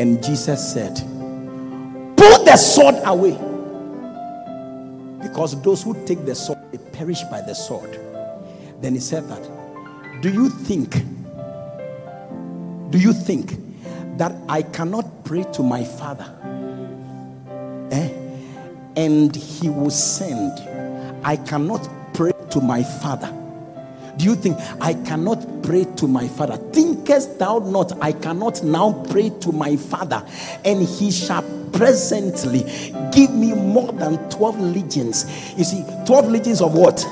And Jesus said, Put the sword away. Because those who take the sword, they perish by the sword. Then he said that, Do you think, do you think that I cannot pray to my father eh? and he will send. I cannot pray to my father. Do you think I cannot pray to my father? Thinkest thou not I cannot now pray to my father and he shall presently give me more than 12 legions? You see, 12 legions of what?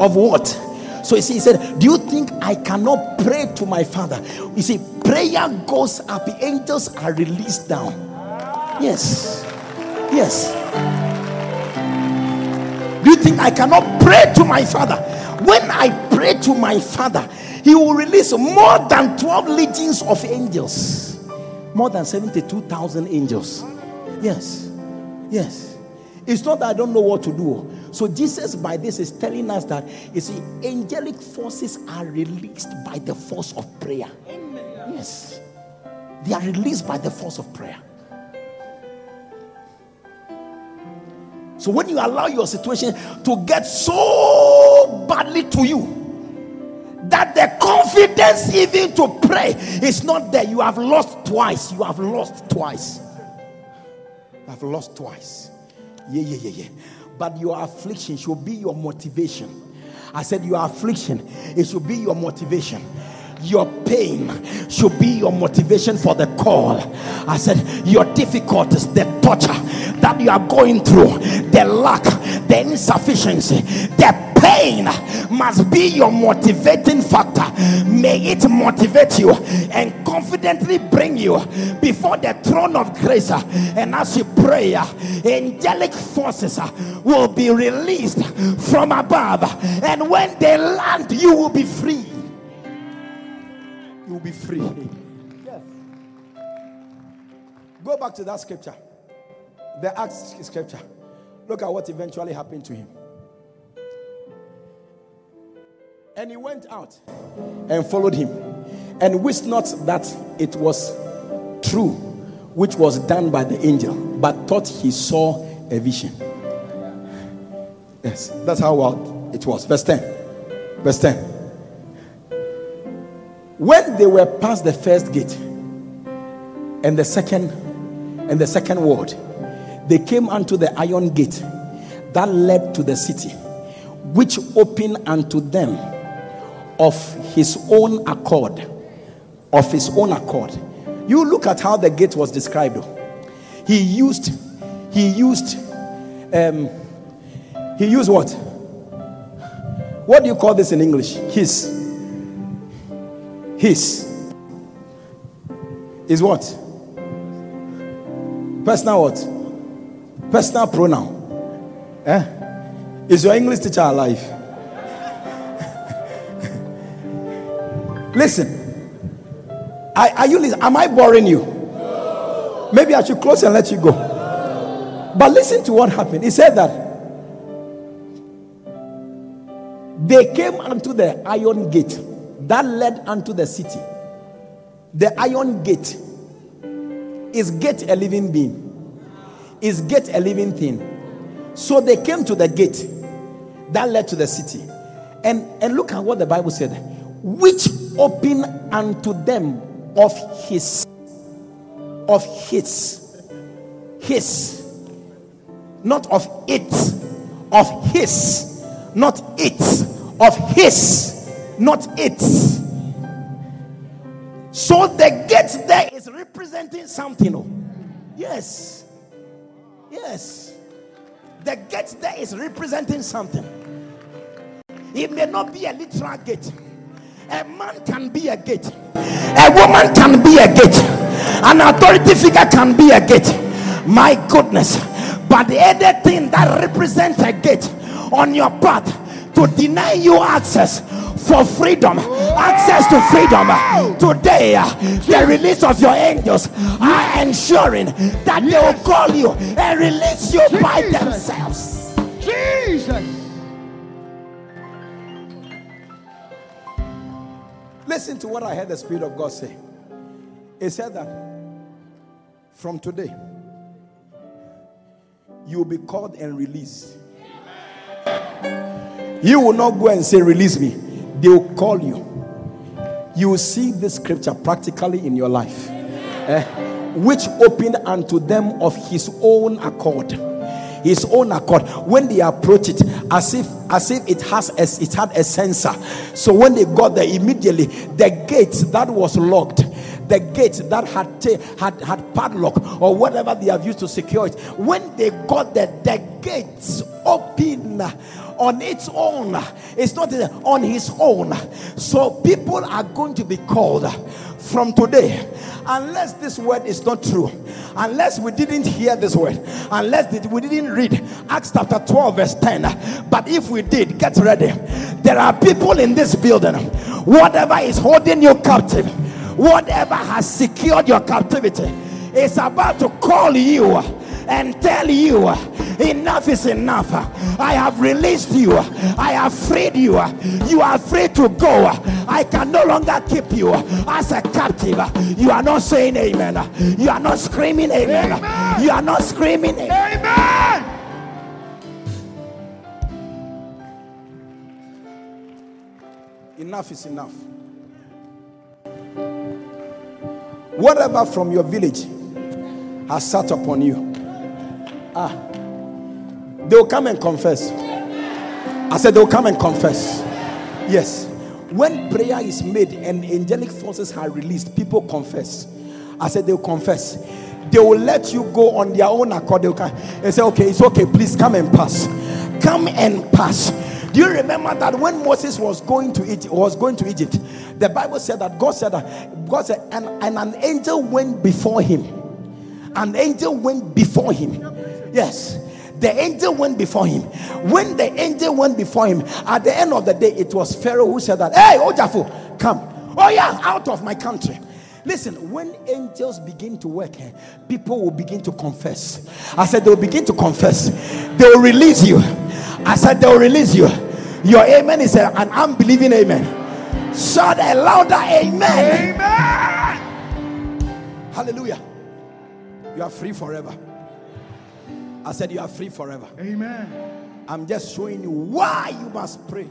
Of what? So you see, he said, Do you think I cannot pray to my father? You see, prayer goes up, the angels are released down. Yes. Yes. Do you think I cannot pray to my father? When I pray to my father, he will release more than 12 legions of angels, more than 72,000 angels. Yes. Yes. It's not that I don't know what to do. So Jesus by this is telling us that you see angelic forces are released by the force of prayer. Yes. They are released by the force of prayer. So when you allow your situation to get so badly to you that the confidence even to pray is not there, you have lost twice. You have lost twice. You have lost twice. Yeah, yeah, yeah, yeah but your affliction should be your motivation. I said, Your affliction, it should be your motivation. Your pain should be your motivation for the call. I said, Your difficulties, the torture that you are going through, the lack, the insufficiency, the pain must be your motivating factor. May it motivate you and confidently bring you before the throne of grace. And as you pray, angelic forces will be released from above. And when they land, you will be free. Will be free. Yes. Go back to that scripture, the Acts scripture. Look at what eventually happened to him. And he went out and followed him, and wist not that it was true, which was done by the angel, but thought he saw a vision. Yes, that's how it was. Verse 10. Verse 10. When they were past the first gate and the second and the second ward, they came unto the iron gate that led to the city, which opened unto them of his own accord. Of his own accord. You look at how the gate was described. He used, he used, um, he used what? What do you call this in English? His. His. Is what? Personal what? Personal pronoun. Eh? Is your English teacher alive? [LAUGHS] Listen. Are, are you listening? Am I boring you? Maybe I should close and let you go. But listen to what happened. He said that they came unto the iron gate that led unto the city. The iron gate is gate a living being, is gate a living thing. So they came to the gate that led to the city. And, and look at what the Bible said which opened unto them of his of his his not of it of his not it of his not it. So the gate there is representing something oh. yes. Yes. The gate there is representing something. It may not be a literal gate. A man can be a gate, a woman can be a gate, an authority figure can be a gate. My goodness, but anything that represents a gate on your path to deny you access for freedom, access to freedom. Today, uh, the release of your angels are ensuring that they will call you and release you by themselves. Jesus. Listen to what I heard the Spirit of God say. He said that from today, you will be called and released. You will not go and say, Release me. They will call you. You will see this scripture practically in your life, eh, which opened unto them of his own accord his own accord when they approach it as if as if it has a, it had a sensor so when they got there immediately the gate that was locked the gate that had t- had had padlock or whatever they have used to secure it when they got there the gates open on its own. It's not on his own. So people are going to be called from today. Unless this word is not true. Unless we didn't hear this word. Unless we didn't read acts chapter 12 verse 10 but if we did get ready. There are people in this building. Whatever is holding you captive. Whatever has secured your captivity. Is about to call you and tell you enough is enough. I have released you, I have freed you. You are free to go. I can no longer keep you as a captive. You are not saying amen. You are not screaming amen. amen. You are not screaming amen. amen. Enough is enough. Whatever from your village has sat upon you, ah, they'll come and confess. I said they'll come and confess. Yes. When prayer is made and angelic forces are released, people confess. I said they'll confess. They will let you go on their own accord. They'll come and say, Okay, it's okay, please come and pass. Come and pass. Do you remember that when Moses was going to Egypt, was going to Egypt, the Bible said that God said that God said, and, and an angel went before him. An angel went before him. Yes. The angel went before him. When the angel went before him, at the end of the day, it was Pharaoh who said that, Hey, Ojafu, come. Oh, yeah, out of my country. Listen, when angels begin to work, eh, people will begin to confess. I said they'll begin to confess. They will release you. I said they'll release you. Your amen is an unbelieving amen. Shout a louder amen. Amen. Hallelujah. You are free forever. I said you are free forever. Amen. I'm just showing you why you must pray,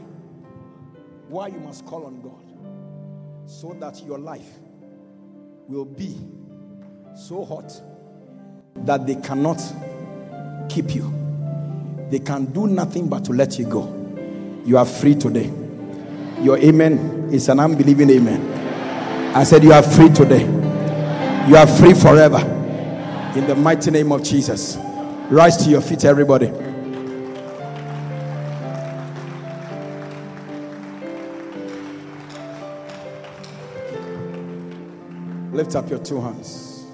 why you must call on God, so that your life will be so hot that they cannot keep you. They can do nothing but to let you go. You are free today. Your amen is an unbelieving amen. I said, You are free today. You are free forever. In the mighty name of Jesus. Rise to your feet, everybody. Lift up your two hands.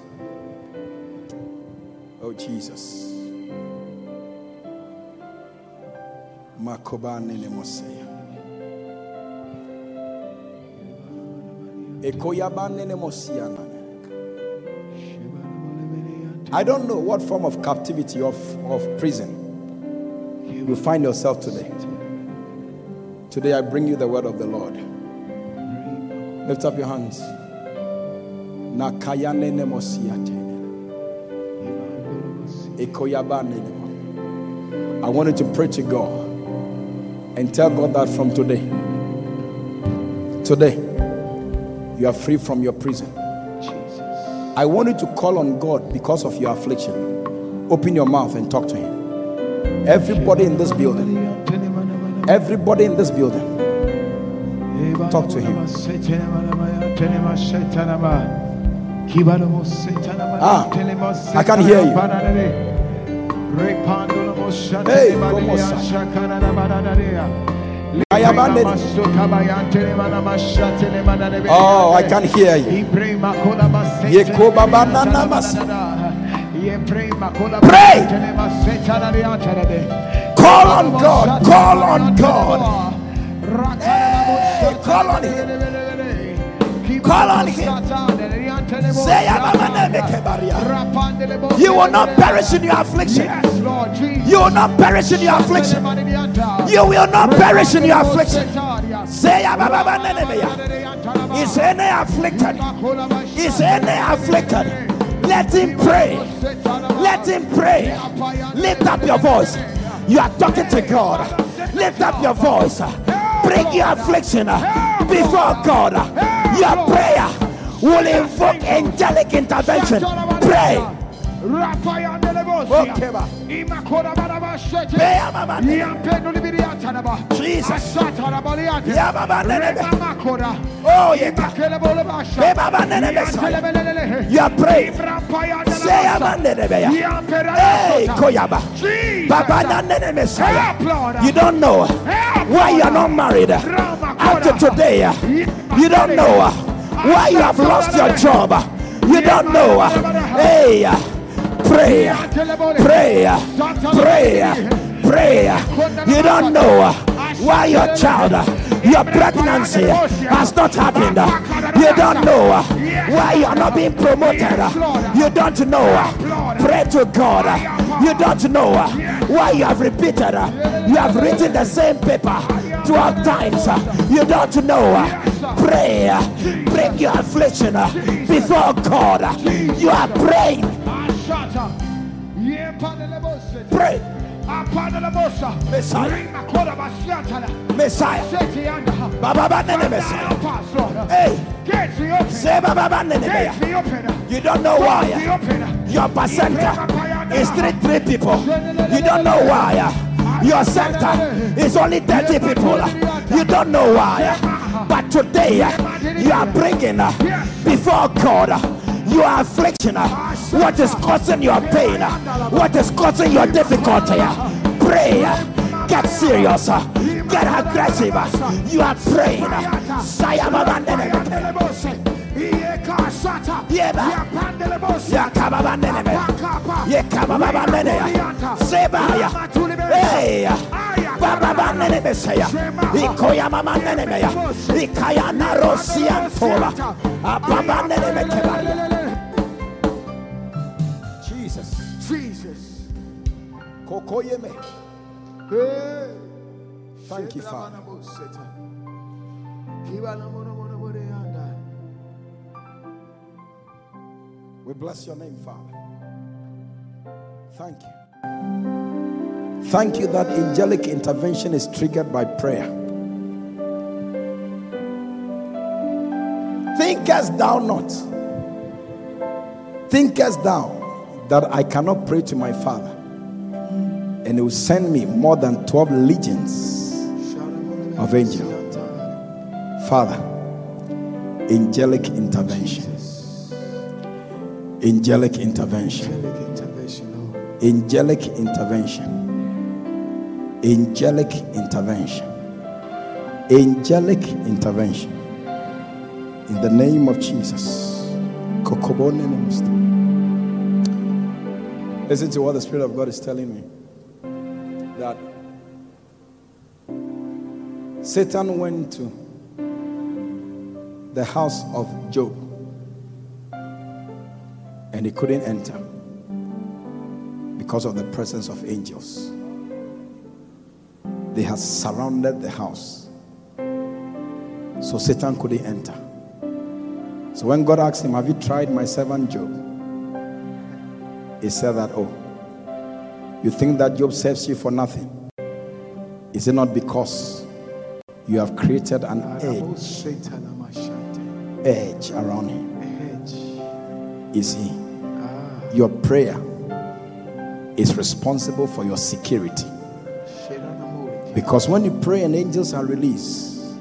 Oh, Jesus. Makobane nemoseya. Ekoyabane nemosiana. I don't know what form of captivity of, of prison you find yourself today. Today I bring you the word of the Lord. Lift up your hands. Nakayane nemosiate. I want you to pray to God and tell God that from today, today, you are free from your prison. I want you to call on God because of your affliction. Open your mouth and talk to Him. Everybody in this building, everybody in this building, talk to Him. Ah, I can hear you. Hey, Oh, I can hear you. Yekoba banana mas- Pray. Call on God. Call on God. Hey, call on Him. Call on Him. Say, You will not perish in your affliction. You will not perish in your affliction. You will not perish in your affliction. Say, Is any afflicted? Is any afflicted? Let him pray. Let him pray. Lift up your voice. You are talking to God. Lift up your voice. Bring your affliction before God. Will invoke angelic intervention. Pray. Okay, ba. Pray, mama. Jesus. Yeah, mama, nene, be. Oh, yeah. Be, mama, nene, be, say. You are praying. Say, mama, nene, be, yeah. Hey, Koyaba. Baba, Messiah. You don't know why you are not married after today. You don't know why you have lost your job. You don't know. Hey, pray, pray, pray, pray. You don't know why your child, your pregnancy has not happened. You don't know why you are not being promoted. You don't know. Pray to God. You don't know why you have repeated. You have written the same paper 12 times. Uh, you don't know. Uh, pray. Uh, Bring your affliction before God. You are praying. Pray. Messiah. You don't know why. Your percenter is three three people. You don't know why. Your center is only 30 people. You don't know why. But today uh, you are bringing uh, before God uh, your affliction, what is causing your pain, what is causing your difficulty. Pray, get serious, get aggressive. You are praying. Hey, Baba meseya. Ikoya. Ababa nene. Jesus. Jesus. Thank you, Father. We bless your name, Father. Thank you. Thank you that angelic intervention is triggered by prayer. Thinkest thou not? Thinkest thou that I cannot pray to my Father and He will send me more than 12 legions of angels? Father, angelic intervention. Angelic intervention. Angelic intervention. Angelic intervention. Angelic intervention. Angelic intervention. In the name of Jesus. Listen to what the Spirit of God is telling me. That Satan went to the house of Job and he couldn't enter because of the presence of angels. They had surrounded the house, so Satan couldn't enter. So when God asked him, Have you tried my servant Job? He said that, Oh, you think that Job serves you for nothing? Is it not because you have created an edge, edge around him? You see, ah. your prayer is responsible for your security. Because when you pray and angels are released,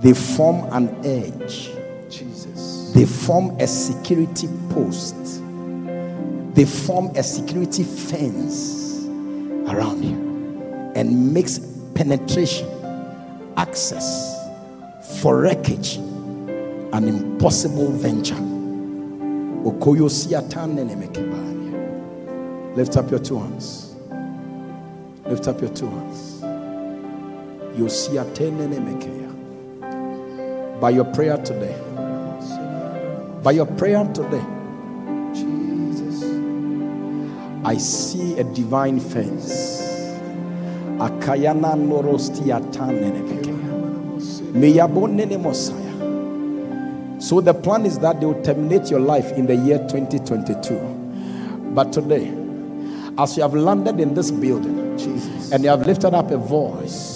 they form an edge. Jesus. They form a security post. They form a security fence around you and makes penetration, access for wreckage an impossible venture. Lift up your two hands. Lift up your two hands. By your prayer today. By your prayer today. Jesus. I see a divine fence. Akayana norostia So the plan is that they will terminate your life in the year 2022. But today, as you have landed in this building Jesus. and you have lifted up a voice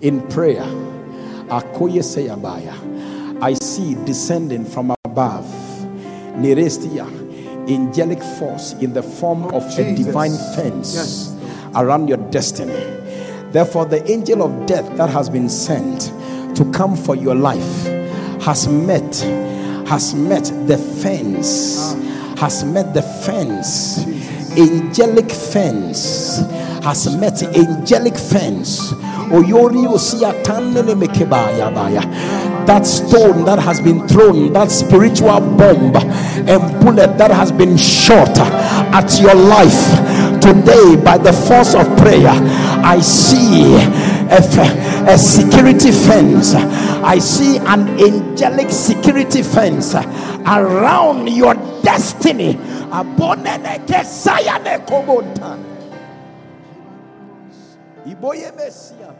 in prayer. I see descending from above. Nerestia, angelic force in the form of Jesus. a divine fence yes. around your destiny. Therefore, the angel of death that has been sent to come for your life has met, has met the fence, ah. has met the fence, angelic fence, has met angelic fence that stone that has been thrown, that spiritual bomb and bullet that has been shot at your life today by the force of prayer, I see a, a security fence. I see an angelic security fence around your destiny. Iboye Mesia.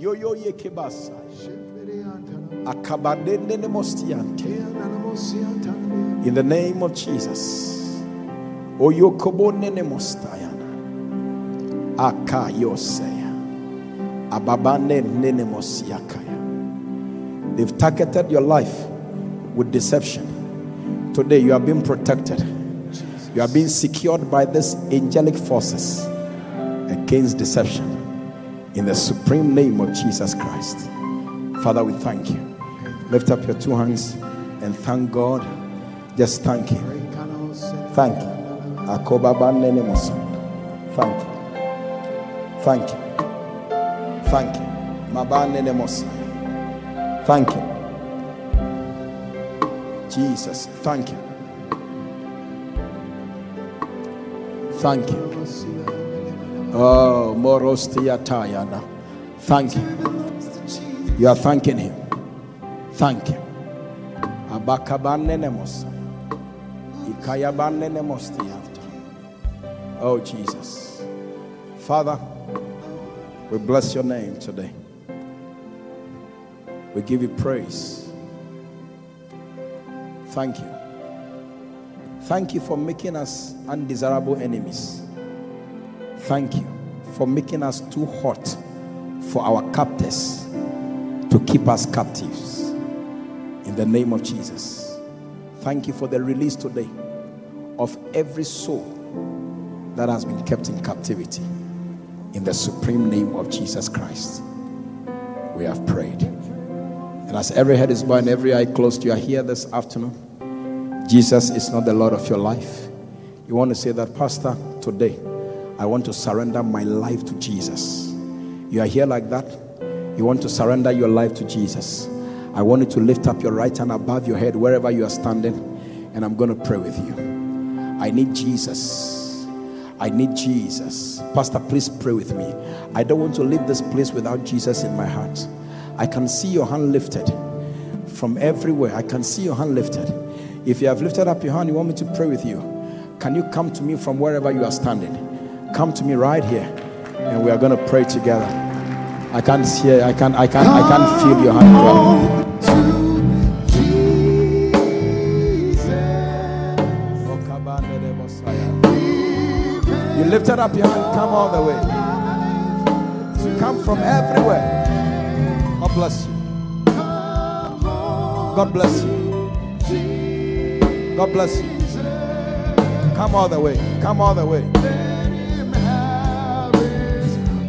Yo yo ye kebasa. Akabandende nemostiante. In the name of Jesus. Oyo kobone nemostayana. Akayosea. Ababane nenemosiakaya. They've targeted your life with deception. Today you are being protected. You are being secured by these angelic forces against deception in the supreme name of Jesus Christ. Father, we thank you. Lift up your two hands and thank God. Just thank Him. Thank you. Thank you. Thank you. Thank you. Thank you. Jesus, thank you. Thank you. Oh, Morostiatayana. Thank you. You are thanking him. Thank you. Abakabane nemosa. Ikayabane nemostiata. Oh, Jesus. Father, we bless your name today. We give you praise. Thank you. Thank you for making us undesirable enemies. Thank you for making us too hot for our captors to keep us captives. In the name of Jesus. Thank you for the release today of every soul that has been kept in captivity. In the supreme name of Jesus Christ, we have prayed. And as every head is bowed and every eye closed, you are here this afternoon. Jesus is not the Lord of your life. You want to say that, Pastor, today I want to surrender my life to Jesus. You are here like that. You want to surrender your life to Jesus. I want you to lift up your right hand above your head wherever you are standing, and I'm going to pray with you. I need Jesus. I need Jesus. Pastor, please pray with me. I don't want to leave this place without Jesus in my heart. I can see your hand lifted from everywhere. I can see your hand lifted. If you have lifted up your hand, you want me to pray with you. Can you come to me from wherever you are standing? Come to me right here, and we are going to pray together. I can't hear. I can't, I can't, I can't feel your hand. clap. You lifted up your hand. Come all the way. Come from everywhere. God bless you. God bless you. God bless you. Come all the way. Come all the way.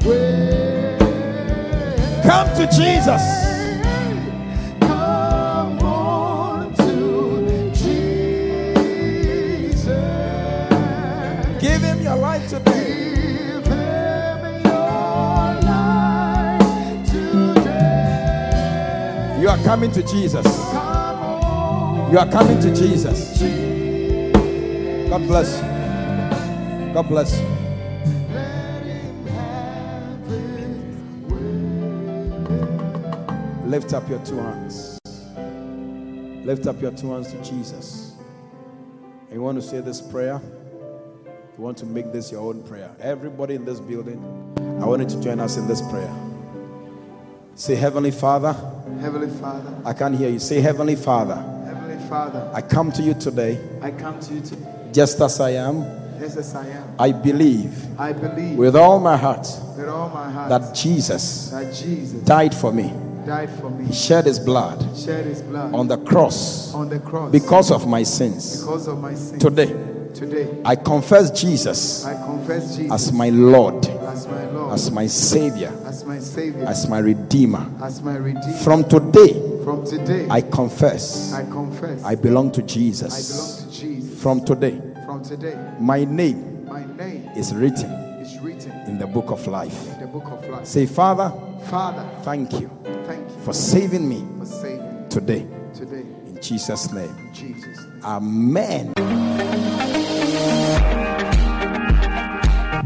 Come to Jesus. Give him your life today. You are coming to Jesus. You are coming to Jesus. God bless you. God bless you. Lift up your two hands. Lift up your two hands to Jesus. And you want to say this prayer? You want to make this your own prayer. Everybody in this building, I want you to join us in this prayer. Say, Heavenly Father, Heavenly Father, I can't hear you. Say, Heavenly Father, Heavenly Father, I come to you today I come to you today just as I am. just as I am. I believe I believe with all my heart with all my heart that Jesus that Jesus died for me. Died for me, He shed his blood shed his blood on the cross on the cross because of my sins. because of my sins. Today, Today, I confess Jesus I confess Jesus as my Lord, as my Lord, as my Savior, as my Savior, as my Redeemer. as my Redeemer. From today, From today, I confess I confess I belong to I Jesus. belong to Jesus. From today, From today, my name my name is written is written in the book of life. in the book of life. Say, Father, Father, thank you thank you for saving me for saving me today. today. In Jesus' name. In Jesus' name. Amen.